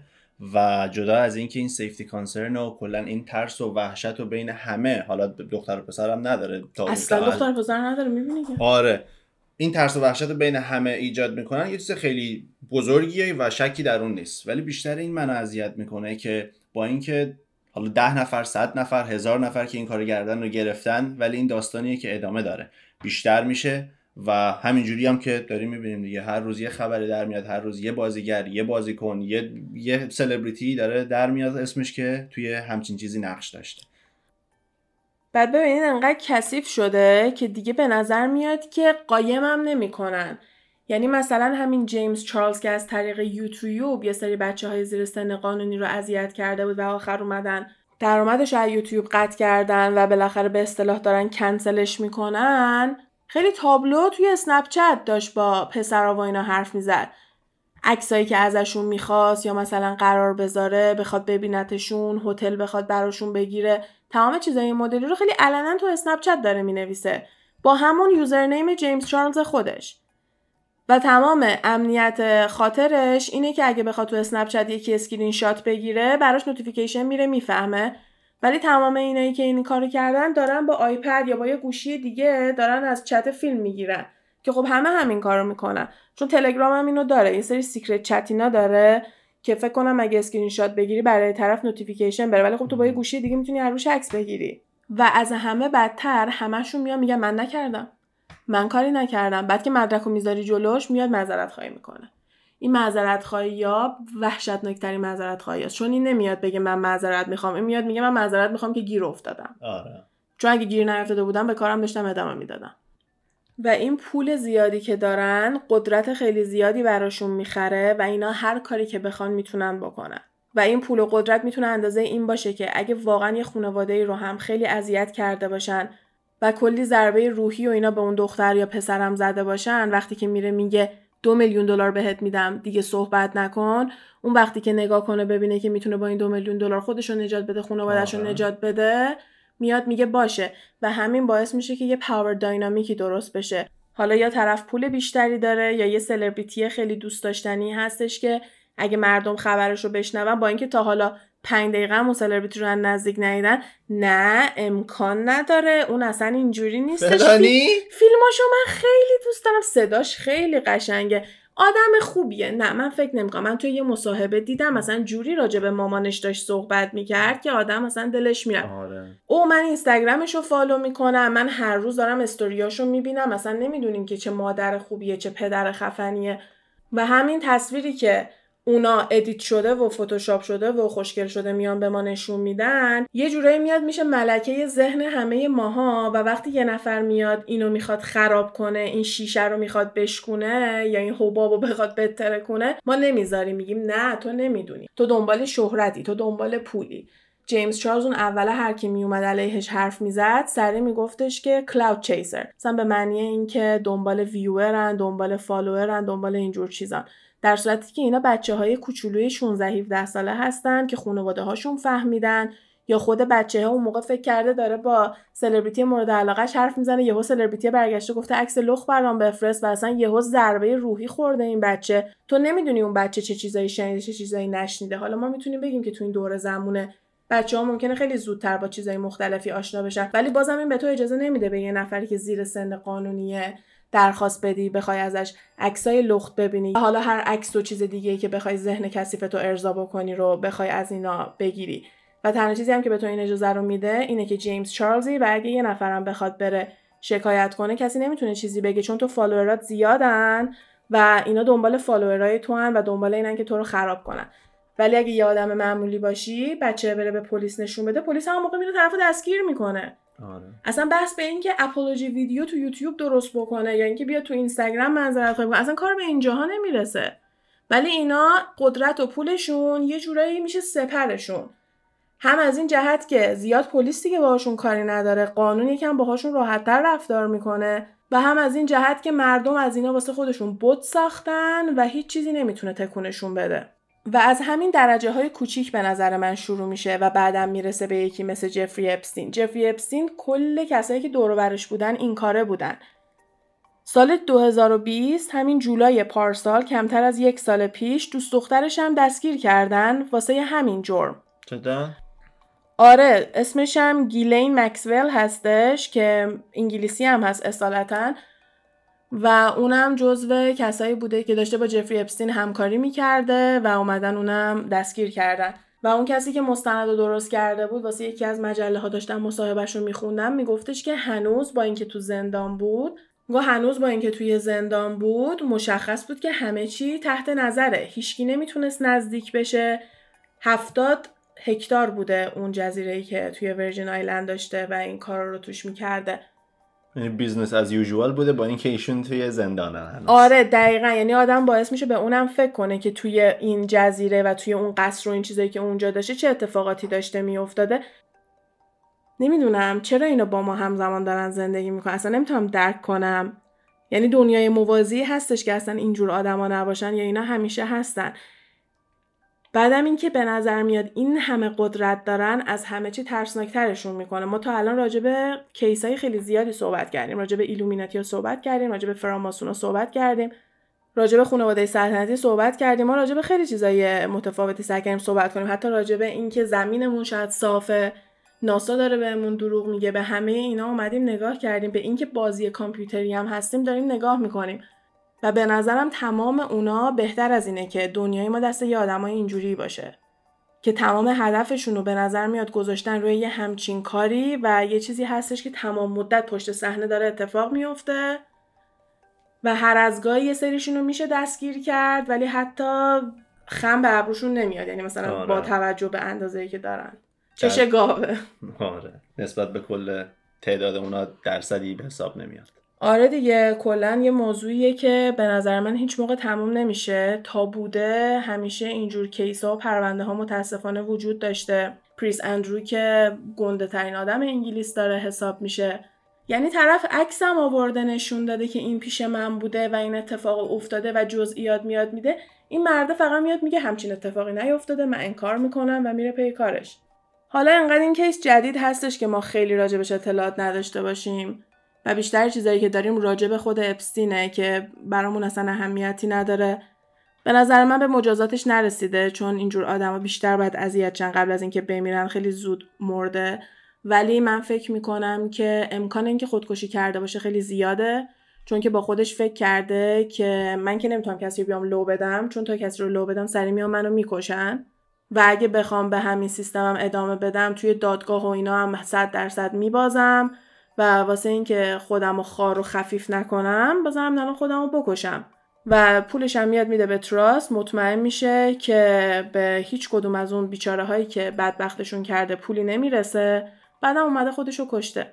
و جدا از اینکه این سیفتی کانسرن و کلا این ترس و وحشت و بین همه حالا دختر و پسرم نداره تا اصلا دختر و پسر نداره می‌بینی آره. این ترس و وحشت بین همه ایجاد می‌کنن یه چیز خیلی بزرگیه و شکی در اون نیست. ولی بیشتر این منو اذیت می‌کنه که با اینکه حالا ده نفر صد نفر هزار نفر که این کار گردن رو گرفتن ولی این داستانیه که ادامه داره. بیشتر میشه و همینجوری هم که داریم می‌بینیم دیگه. هر روز یه خبری در میاد هر روز یه بازیگر یه بازیکن یه یه سلبریتی داره در میاد اسمش که توی همچین چیزی نقش داشته. بعد ببینید انقدر کثیف شده که دیگه به نظر میاد که قایمم نمی‌کنن. یعنی مثلا همین جیمز چارلز که از طریق یوتیوب یه سری بچه های زیر سن قانونی رو اذیت کرده بود و آخر اومدن درآمدش از یوتیوب قطع کردن و بالاخره به اصطلاح دارن کنسلش می‌کنن. خیلی تابلو توی اسنپ چت داشت با پسرا و اینا حرف می‌زد. عکسایی که ازشون می‌خواست یا مثلا قرار بذاره بخواد ببینتشون هتل بخواد براشون بگیره. تمام چیزای این مدلی رو خیلی علنا تو اسنپ چت داره می‌نویسه. با همون username جیمز چارلز خودش. و تمام امنیت خاطرش اینه که اگه بخواد تو اسنپ چت یکی اسکرین شات بگیره براش notification میره می‌فهمه. ولی تمام اینایی که این کارو کردن دارن با آیپد یا با یه گوشی دیگه دارن از چت فیلم می‌گیرن. که خب همه همین کارو می‌کنن. چون تلگرام هم اینو داره. یه سری secret chat اینا داره. که فکر کنم اگه اسکرین شات بگیری برای طرف notification بره. ولی خب تو با یه گوشی دیگه می‌تونی از روش عکس بگیری. و از همه بدتر همشون میان میگن من نکردم. من کاری نکردم. بعد که مدرک رو می‌ذاری جلوش میاد معذرت خواهی می‌کنه. این معذرت خواهی یا وحشتناکترین معذرت خواهی است. چون این نمیاد بگه من معذرت می‌خوام. این میاد میگه من معذرت می‌خوام که گیر افتادم. آره. چون اگه گیر نیافتاده بودم به کارم داشتم ادامه می‌دادم. و این پول زیادی که دارن قدرت خیلی زیادی براشون می‌خره و اینا هر کاری که بخوان می‌تونن بکنن. و این پول و قدرت می‌تونه اندازه این باشه که اگه واقعا یه خانواده ای رو هم خیلی اذیت کرده باشن و کلی ضربه روحی و اینا به اون دختر یا پسرم زده باشن وقتی که میره میگه دو میلیون دلار بهت میدم دیگه صحبت نکن. اون وقتی که نگاه کنه ببینه که می‌تونه با این دو میلیون دلار خودش رو نجات بده خانواده‌اش رو نجات بده. میاد میگه باشه و همین باعث میشه که یه پاور داینامیکی درست بشه. حالا یا طرف پول بیشتری داره یا یه سلبریتی خیلی دوست داشتنی هستش که اگه مردم خبرش رو بشنون با اینکه تا حالا پنج دقیقه هم نزدیک ندیدن نه امکان نداره. اون اصلا اینجوری نیستش. فیلماشو من خیلی دوست دارم. صداش خیلی قشنگه. آدم خوبیه. نه من فکر نمی‌کنم. من توی یه مصاحبه دیدم مثلا جوری راجع به مامانش داشت صحبت می‌کرد که آدم مثلا دلش میره آره. او من اینستاگرامش رو فالو می‌کنم. من هر روز دارم استوریاشو می‌بینم. مثلا نمی‌دونیم که چه مادر خوبیه چه پدر خفنیه. و همین تصویری که اونا edit شده و فتوشاپ شده و خوشگل شده میان به ما نشون میدن یه جورایی میاد میشه ملکه ذهن همه ماها و وقتی یه نفر میاد اینو می‌خواد خراب کنه این شیشه رو می‌خواد بشکونه یا این حباب رو بخواد بترکونه ما نمی‌ذاریم میگیم نه تو نمی‌دونی. تو دنبال شهرتی تو دنبال پولی. جیمز چارلز اون اوله هر کی میومد علیهش حرف می‌زد سریع میگفتش که clout chaser مثلا به معنی اینکه دنبال viewer ن دنبال follower ن دنبال اینجور چیزان. در صورتی که اینا بچه های کوچولوی 16 17 ساله هستن که خانواده هاشون فهمیدن یا خود بچه ها اون موقع فکر کرده داره با سلبریتی مورد علاقهش حرف می‌زنه یهو سلبریتی برگشته گفته عکس لخ برام بفرست و اصلا یهو ضربه روحی خورده این بچه. تو نمی‌دونی اون بچه چه چیزایی شنیده چه چیزایی نشنیده. حالا ما می‌تونیم بگیم که تو این دور زمونه بچه ها ممکنه خیلی زودتر با چیزای مختلفی آشنا بشن. ولی بازم این به تو اجازه نمیده به یه نفری که زیر سن قانونیه درخواست بدی بخوای ازش عکسای لخت ببینی. حالا هر عکس و چیز دیگه که بخوای ذهن کثیف تو ارضا بکنی رو بخوای از اینا بگیری. و تنها چیزی هم که به تو این اجازه رو میده اینه که جیمز چارلزی و اگه یه نفرم بخواد بره شکایت کنه کسی نمی‌تونه چیزی بگه چون تو follower ات زیادن و اینا دنبال follower ای توهن و دنبال اینن که تو رو خراب کنن. ولی اگه یه آدم معمولی باشی بچه بره به پلیس نشون بده پلیس هم موقع میره طرف دستگیر می‌کنه. آره. اصلا بحث به این که اپولوژی ویدیو تو یوتیوب درست بکنه یا اینکه بیا تو اینستاگرام منظرت خواهی اصلا کار به اینجاها نمی‌رسه. ولی اینا قدرت و پولشون یه جورایی میشه سپرشون. هم از این جهت که زیاد پلیس دیگه باهاشون کاری نداره قانون یکم باهاشون راحتتر رفتار می‌کنه و هم از این جهت که مردم از اینا واسه خودشون بت ساختن و هیچ چیزی نمی‌تونه تکونشون بده. و از همین درجه های کوچیک به نظر من شروع میشه و بعدم می‌رسه به یکی مثل جفری اپستین. جفری اپستین کل کسایی که دور برش بودن این کاره بودن. سال 2020 همین جولای پارسال کمتر از یک سال پیش دوست دخترش هم دستگیر کردن واسه همین جرم. چطور؟ آره اسمش هم گیلین مکسول هستش که انگلیسی هم هست اصالتا. و اونم جزو کسایی بوده که داشته با جفری اپستین همکاری می‌کرده و اومدن اونم دستگیر کردن. و اون کسی که مستند رو درست کرده بود واسه یکی از مجله ها داشتن مصاحبهش رو میخوندم میگفتش که هنوز با اینکه تو زندان بود گو هنوز با اینکه توی زندان بود مشخص بود که همه چی تحت نظره. هیچکی نمی‌تونست نزدیک بشه. هفتاد هکتار بوده اون جزیره که توی Virgin Island داشته و این کار رو توش می‌کرده. یعنی business as usual بوده با اینکه ایشون توی زندانن آره دقیقا. یعنی آدم باعث میشه به اونم فکر کنه که توی این جزیره و توی اون قصر و این چیزایی که اونجا داشته چه اتفاقاتی داشته میافتاده. نمی‌دونم. چرا اینو با ما همزمان دارن زندگی می‌کنن؟ اصلا نمی‌تونم درک کنم. یعنی دنیای موازی هستش که اصلا اینجور آدما نباشن یا اینا همیشه هستن. بعدم اینکه به نظر میاد این همه قدرت دارن از همه چی ترسناکترشون می‌کنه. ما تا الان راجع به کیسای خیلی زیادی صحبت کردیم. راجع به ایلومیناتی صحبت کردیم. راجع به فراماسون صحبت کردیم. راجع به خانواده سلطنتی صحبت کردیم. ما راجع به خیلی چیزای متفاوتی سعی کردیم صحبت کنیم. حتی راجع به اینکه زمینمون شاید صافه ناسا داره بهمون دروغ میگه به همه اینا اومدیم نگاه کردیم. به اینکه بازی کامپیوتری هم هستیم داریم نگاه می‌کنیم. و به نظرم تمام اونا بهتر از اینه که دنیای ما دست یه آدمای اینجوری باشه. که تمام هدفشون رو به نظر میاد گذاشتن روی یه همچین کاری و یه چیزی هستش که تمام مدت پشت صحنه داره اتفاق میفته و هر از گاهی یه سریشون رو میشه دستگیر کرد ولی حتی خم به ابروشون نمیاد. یعنی مثلا آره. با توجه به اندازه‌ای که دارن. چش گاوه. آره. نسبت به کل تعداد اونا درصدی به حساب نمیاد. آره دیگه کلا یه موضوعیه که به نظر من هیچ موقع تموم نمیشه. تا بوده همیشه اینجور case ها و پرونده ها متاسفانه وجود داشته. پرنس اندرو که گنده ترین آدم انگلیس داره حساب میشه. یعنی طرف عکسم آورده نشون داده که این پیش من بوده و این اتفاق افتاده و جزئیات میاد میده. این مرده فقط میاد میگه همچین اتفاقی نیفتاده من انکار می‌کنم و میره پی کارش. حالا انقدر این کیس جدید هستش که ما خیلی راجبش اطلاعات نداشته باشیم. و بیشتر چیزایی که داریم راجع به خود اپستینه که برامون اصلا اهمیتی نداره. به نظر من به مجازاتش نرسیده چون اینجور آدما بیشتر باید اذیت چن قبل از اینکه بمیرن خیلی زود مرده. ولی من فکر می‌کنم که امکان اینکه خودکشی کرده باشه خیلی زیاده چون که با خودش فکر کرده که من که نمی‌تونم کسی رو بیام لو بدم چون تا کسی رو لو بدم سری میام منو می‌کشن. و اگه بخوام به همین سیستمم ادامه بدم توی دادگاه و اینا هم صد درصد میبازم. و واسه اینکه خودم رو خار و خفیف نکنم بازم الان خودم رو بکشم. و پولش هم میاد میده به تراست. مطمئن میشه که به هیچ کدوم از اون بیچاره هایی که بدبختشون کرده پولی نمی‌رسه بعدم اومده خودشو کشته.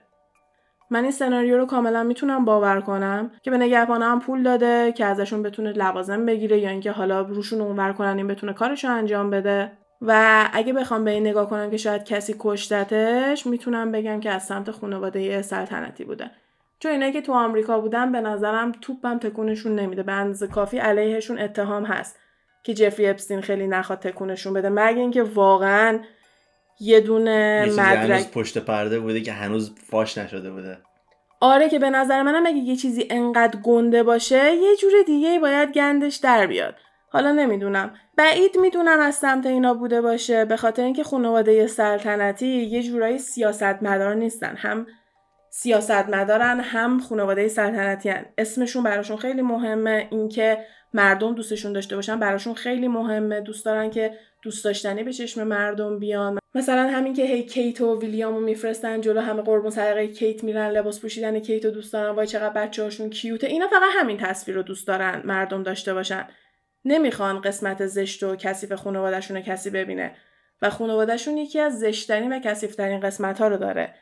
من این سناریو رو کاملا می‌تونم باور کنم که به نگهبانه پول داده که ازشون بتونه لوازم بگیره یا اینکه حالا روشون اونور کنن این بتونه کارشو انجام بده. و اگه بخوام به این نگاه کنم که شاید کسی کشتتش می‌تونم بگم که از سمت خانواده سلطنتی بوده. چون اینایی که تو آمریکا بودن به نظرم توپم تکونشون نمیده. به اندازه کافی علیهشون اتهام هست که جفری اپستین خیلی نخواد تکونشون بده. مگه اینکه واقعا یه دونه یه مدرک پشت پرده بوده که هنوز فاش نشده بوده. آره که به نظر منم اگه یه چیزی انقدر گنده باشه یه جور دیگه باید گندش در بیاد. حالا نمی‌دونم. بعید می‌دونم از سمت اینا بوده باشه. به خاطر اینکه خانواده سلطنتی یه جورایی سیاستمدار نیستن. هم سیاستمدارن هم خانواده سلطنتی هن. اسمشون براشون خیلی مهمه. اینکه مردم دوستشون داشته باشن براشون خیلی مهمه. دوست دارن که دوست داشتنی به چشم مردم بیان. مثلا همین که هی کیت و ویلیامو میفرستن جلو همه قربون صدقه کیت میرن لباس پوشیدن کیت رو دوست دارن وای چقدر بچه هاشون کیوته. اینا فقط همین تصویر رو دوست دارن مردم داشته باشن. نمی‌خوان قسمت زشت و کثیف خانوادهشون کسی ببینه. و خانوادهشون یکی از زشتترین و کثیفترین قسمت ها رو داره.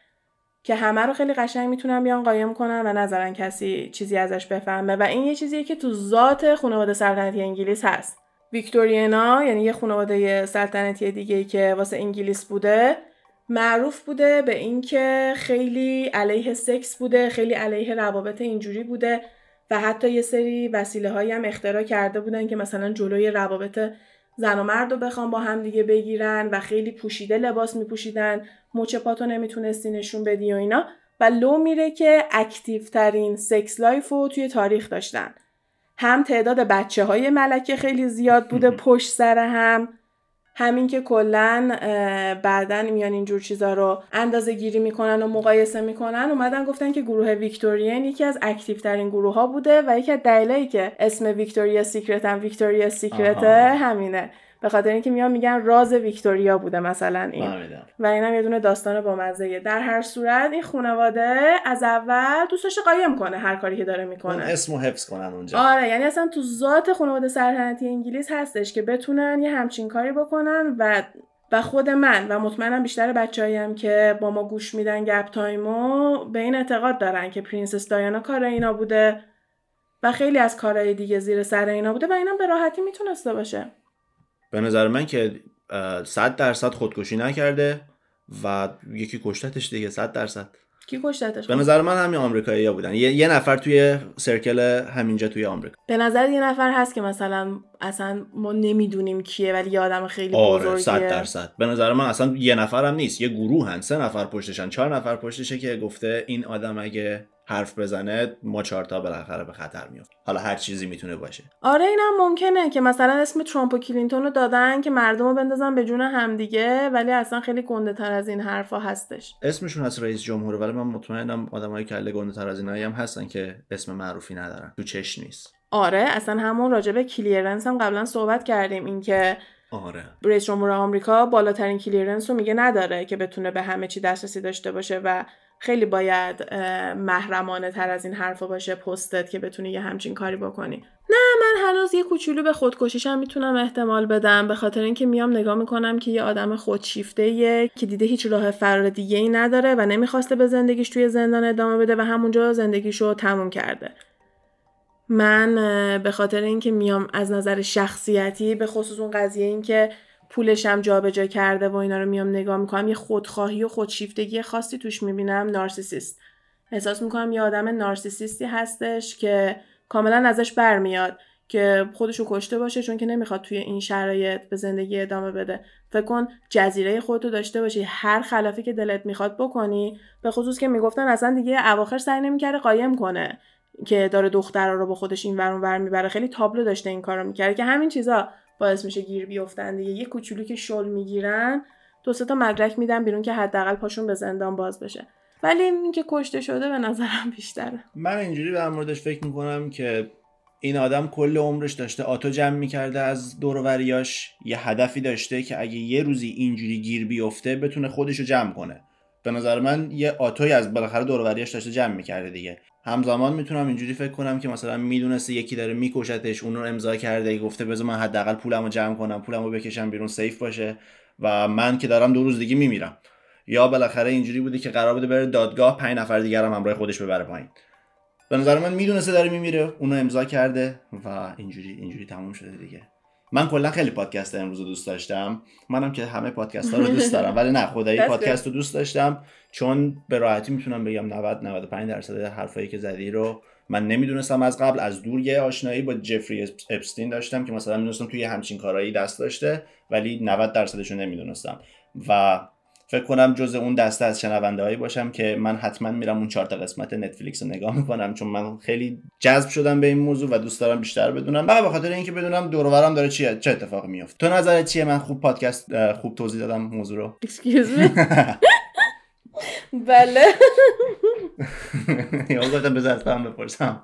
که همه رو خیلی قشنگ می‌تونن بیان قایم کنن و نظرن کسی چیزی ازش بفهمه. و این یه چیزیه که تو ذات خانواده سلطنتی انگلیس هست. Victorian ا یعنی یه خانواده سلطنتی دیگه که واسه انگلیس بوده معروف بوده به اینکه خیلی علیه سکس بوده خیلی علیه روابط اینجوری بوده. و حتی یه سری وسیله هایی هم اختراع کرده بودن که مثلا جلوی روابط زن و مرد رو بخوام با هم دیگه بگیرن و خیلی پوشیده لباس میپوشیدن مچ پاتو نمی‌تونستی نشون بدی و اینا. و لو میره که active ترین sex life رو توی تاریخ داشتن. هم تعداد بچه های ملکه خیلی زیاد بوده پشت سر هم. همین که کلا بعدا میان اینجور چیزا رو اندازه گیری می‌کنن و مقایسه می‌کنن اومدن گفتن که گروه Victorian یکی از active ترین گروه ها بوده و یکی از دلایلی که اسم Victoria's Secret هم Victoria's Secret همینه. به خاطر اینکه میان میگن راز ویکتوریا بوده مثلا این. و اینم یه دونه داستان با مزه در هر صورت این خانواده از اول دوستش قایم کنه هر کاری که داره می‌کنه. اسمو حفظ کنن اونجا. آره یعنی اصلا تو ذات خانواده سلطنتی انگلیس هستش که بتونن یه همچین کاری بکنن و و خود من و مطمئنم بیشتر بچه‌ای هم که با ما گوش میدن گپ تایمو به این اعتقاد دارن که پرنسس دایانا کار اینا بوده و خیلی از کارهای دیگه زیر سر اینا بوده و اینم به راحتی می‌تونسته باشه. به نظر من که صد درصد خودکشی نکرده و یکی کشتتش دیگه صد درصد. کی کشتتش به نظر من همین آمریکایی‌ها بودن. یه،, یه نفر توی circle همینجا توی آمریکا. به نظر یه نفر هست که مثلا اصلا ما نمی‌دونیم کیه ولی یه آدم خیلی آره بزرگیه. صد درصد. به نظر من اصلا یه نفر هم نیست. یه گروه هن سه نفر پشتشن چهار نفر پشتشه که گفته این آدم اگه حرف بزنه ما چهارتا بالاخره به خطر میفت حالا هر چیزی می‌تونه باشه. آره اینم ممکنه که مثلا اسم ترامپ و کلینتون رو دادن که مردم رو بندازن به جون همدیگه ولی اصلا خیلی گنده تر از این حرفا هستش. اسمشون هست رئیس جمهوره ولی من مطمئنم آدمای کله گنده تر از اینایی هم هستن که اسم معروفی ندارن. تو چش نیست. آره اصلا همون راجب clearance هم قبلا صحبت کردیم. اینکه آره. رئیس جمهور آمریکا بالاترین کلیرنس رو میگه نداره که بتونه به همه چی دسترسی داشته باشه و خیلی باید محرمانه تر از این حرفا باشه پستت که بتونی یه همچین کاری بکنی. نه من هنوز یه کوچولو به خودکشیشم می‌تونم احتمال بدم به خاطر اینکه میام نگاه می‌کنم که یه آدم خودشیفته که دیده هیچ راه فرار دیگه ای نداره و نمی‌خواسته به زندگیش توی زندان ادامه بده و همونجا زندگیشو تموم کرده. من به خاطر اینکه میام از نظر شخصیتی به خصوص اون قضیه اینکه پولشم جابجا کرده و اینا رو میام نگاه می‌کنم یه خودخواهی و خودشیفتگی خاصی توش می‌بینم نارسیسیست. احساس می‌کنم یه آدم نارسیسیستی هستش که کاملا ازش برمیاد که خودشو کشته باشه چون که نمی‌خواد توی این شرایط به زندگی ادامه بده. فکر کن جزیره خودتو داشته باشی هر خلافی که دلت می‌خواد بکنی به خصوص که می‌گفتن اصلا دیگه اواخر سعی نمی‌کرده قایم کنه که داره دخترها رو با خودش این ور ور می‌بره. خیلی تابلو داشته این کارو می‌کرده. که همین چیزا باعث میشه گیر بیفتن دیگه. یه کوچولو که شل می‌گیرن دو تا مدرک میدن بیرون که حداقل پاشون به زندان باز بشه. ولی این که کشته شده به نظرم بیشتره. من اینجوری در موردش فکر می‌کنم که این آدم کل عمرش داشته آتو جمع می‌کرده از دوروریاش یه هدفی داشته که اگه یه روزی اینجوری گیر بیفته بتونه خودش رو جمع کنه. به نظر من یه آتوی از بالاخره دوروریاش داشته جمع می‌کرده دیگه. همزمان می‌تونم اینجوری فکر کنم که مثلا می‌دونسته یکی داره میکشتش اون رو امضا کرده گفته بذار من حداقل پولمو جمع کنم پولمو بکشم بیرون سیف باشه و من که دارم دو روز دیگه میمیرم. یا بالاخره اینجوری بوده که قرار بوده بره دادگاه پنج نفر دیگر هم همراه خودش ببره پایین. به نظر من می‌دونسته داره میمیره اونو امضا کرده و اینجوری اینجوری تموم شده دیگه. من کلا خیلی پادکست امروز رو دوست داشتم. منم که همه پادکست ها رو دوست دارم ولی نه خدایی پادکست رو دوست داشتم. چون به راحتی می‌تونم بگم 90 95 درصد حرفایی که زدی رو من نمی‌دونستم از قبل. از دور یه آشنایی با جفری اپستین داشتم که مثلا می‌دونستم توی همچین کارهایی دست داشته ولی 90 درصدش رو نمی‌دونستم. و فکر کنم جز اون دسته از شنونده هایی باشم که من حتما میرم اون چهار تا قسمت نتفلیکس رو نگاه می‌کنم چون من خیلی جذب شدم به این موضوع و دوست دارم بیشتر بدونم. و به خاطر اینکه بدونم دور داره چی چه اتفاقی میفته تو نظرت چیه؟ من خوب پادکست خوب توضیح دادم موضوع رو. بله. یا گفتم بذار بپرسم.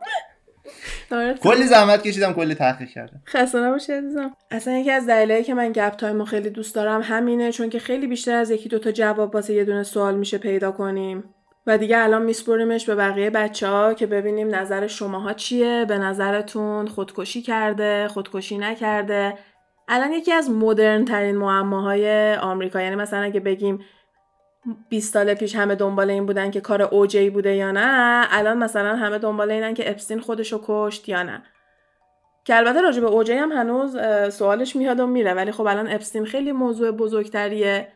کلی زحمت کشیدم کلی تحقیق کردم. خسته نباشی عزیزم. اصلا یکی از دلایلی که من گپ تایم خیلی دوست دارم همینه چون که خیلی بیشتر از یکی دوتا جواب واسه یه دونه سوال میشه پیدا کنیم. و دیگه الان میسپریمش به بقیه بچه ها که ببینیم نظر شماها چیه به نظرتون خودکشی کرده خودکشی نکرده. الان یکی از مدرن ترین معماهای آمریکا یعنی مثلا اگه بگیم 20 سال پیش همه دنبال این بودن که کار اوجی بوده یا نه. الان مثلا همه دنبال اینن که اپستین خودشو کشت یا نه. که البته راجع به اوجی هم هنوز سوالش میاد و میره. ولی خب الان اپستین خیلی موضوع بزرگتریه.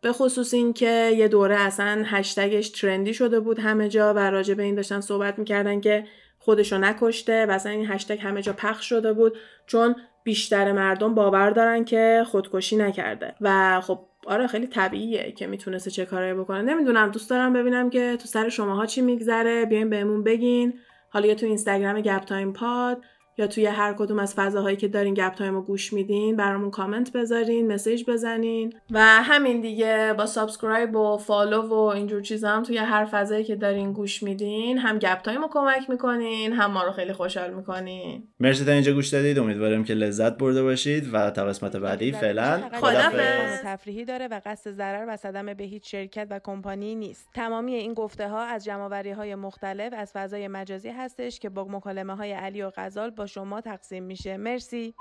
به خصوص اینکه یه دوره اصلا هشتگش ترندی شده بود همه جا و راجع به این داشتن صحبت می‌کردن که خودشو نکشته و اصلا این هشتگ همه جا پخش شده بود. چون بیشتر مردم باور دارن که خودکشی نکرده. و خب آره خیلی طبیعیه که می‌تونسته چه کارایی بکنه. نمی‌دونم دوست دارم ببینم که تو سر شماها چی میگذره. بیاین بهمون بگین. حالا یا تو اینستاگرام گپ تایم پاد. یا توی هر کدوم از فضاهایی که دارین گپ تایم رو گوش میدین برامون کامنت بذارین message بزنین. و همین دیگه با subscribe و follow و اینجور چیزا هم توی هر فضایی که دارین گوش میدین هم گپ تایم رو کمک می‌کنین هم ما رو خیلی خوشحال می‌کنین. مرسی تا اینجا گوش دادید. امیدوارم که لذت برده باشید و تا قسمت بعدی فعلا خدافظ. تفریحی داره و قصد ضرر و صدمه به هیچ شرکت و کمپانی نیست. تمامی این گفته ها از جمعوری های مختلف از فضای مجازی هستش که با مکالمه های علی و غزال با شما تقسیم میشه. مرسی.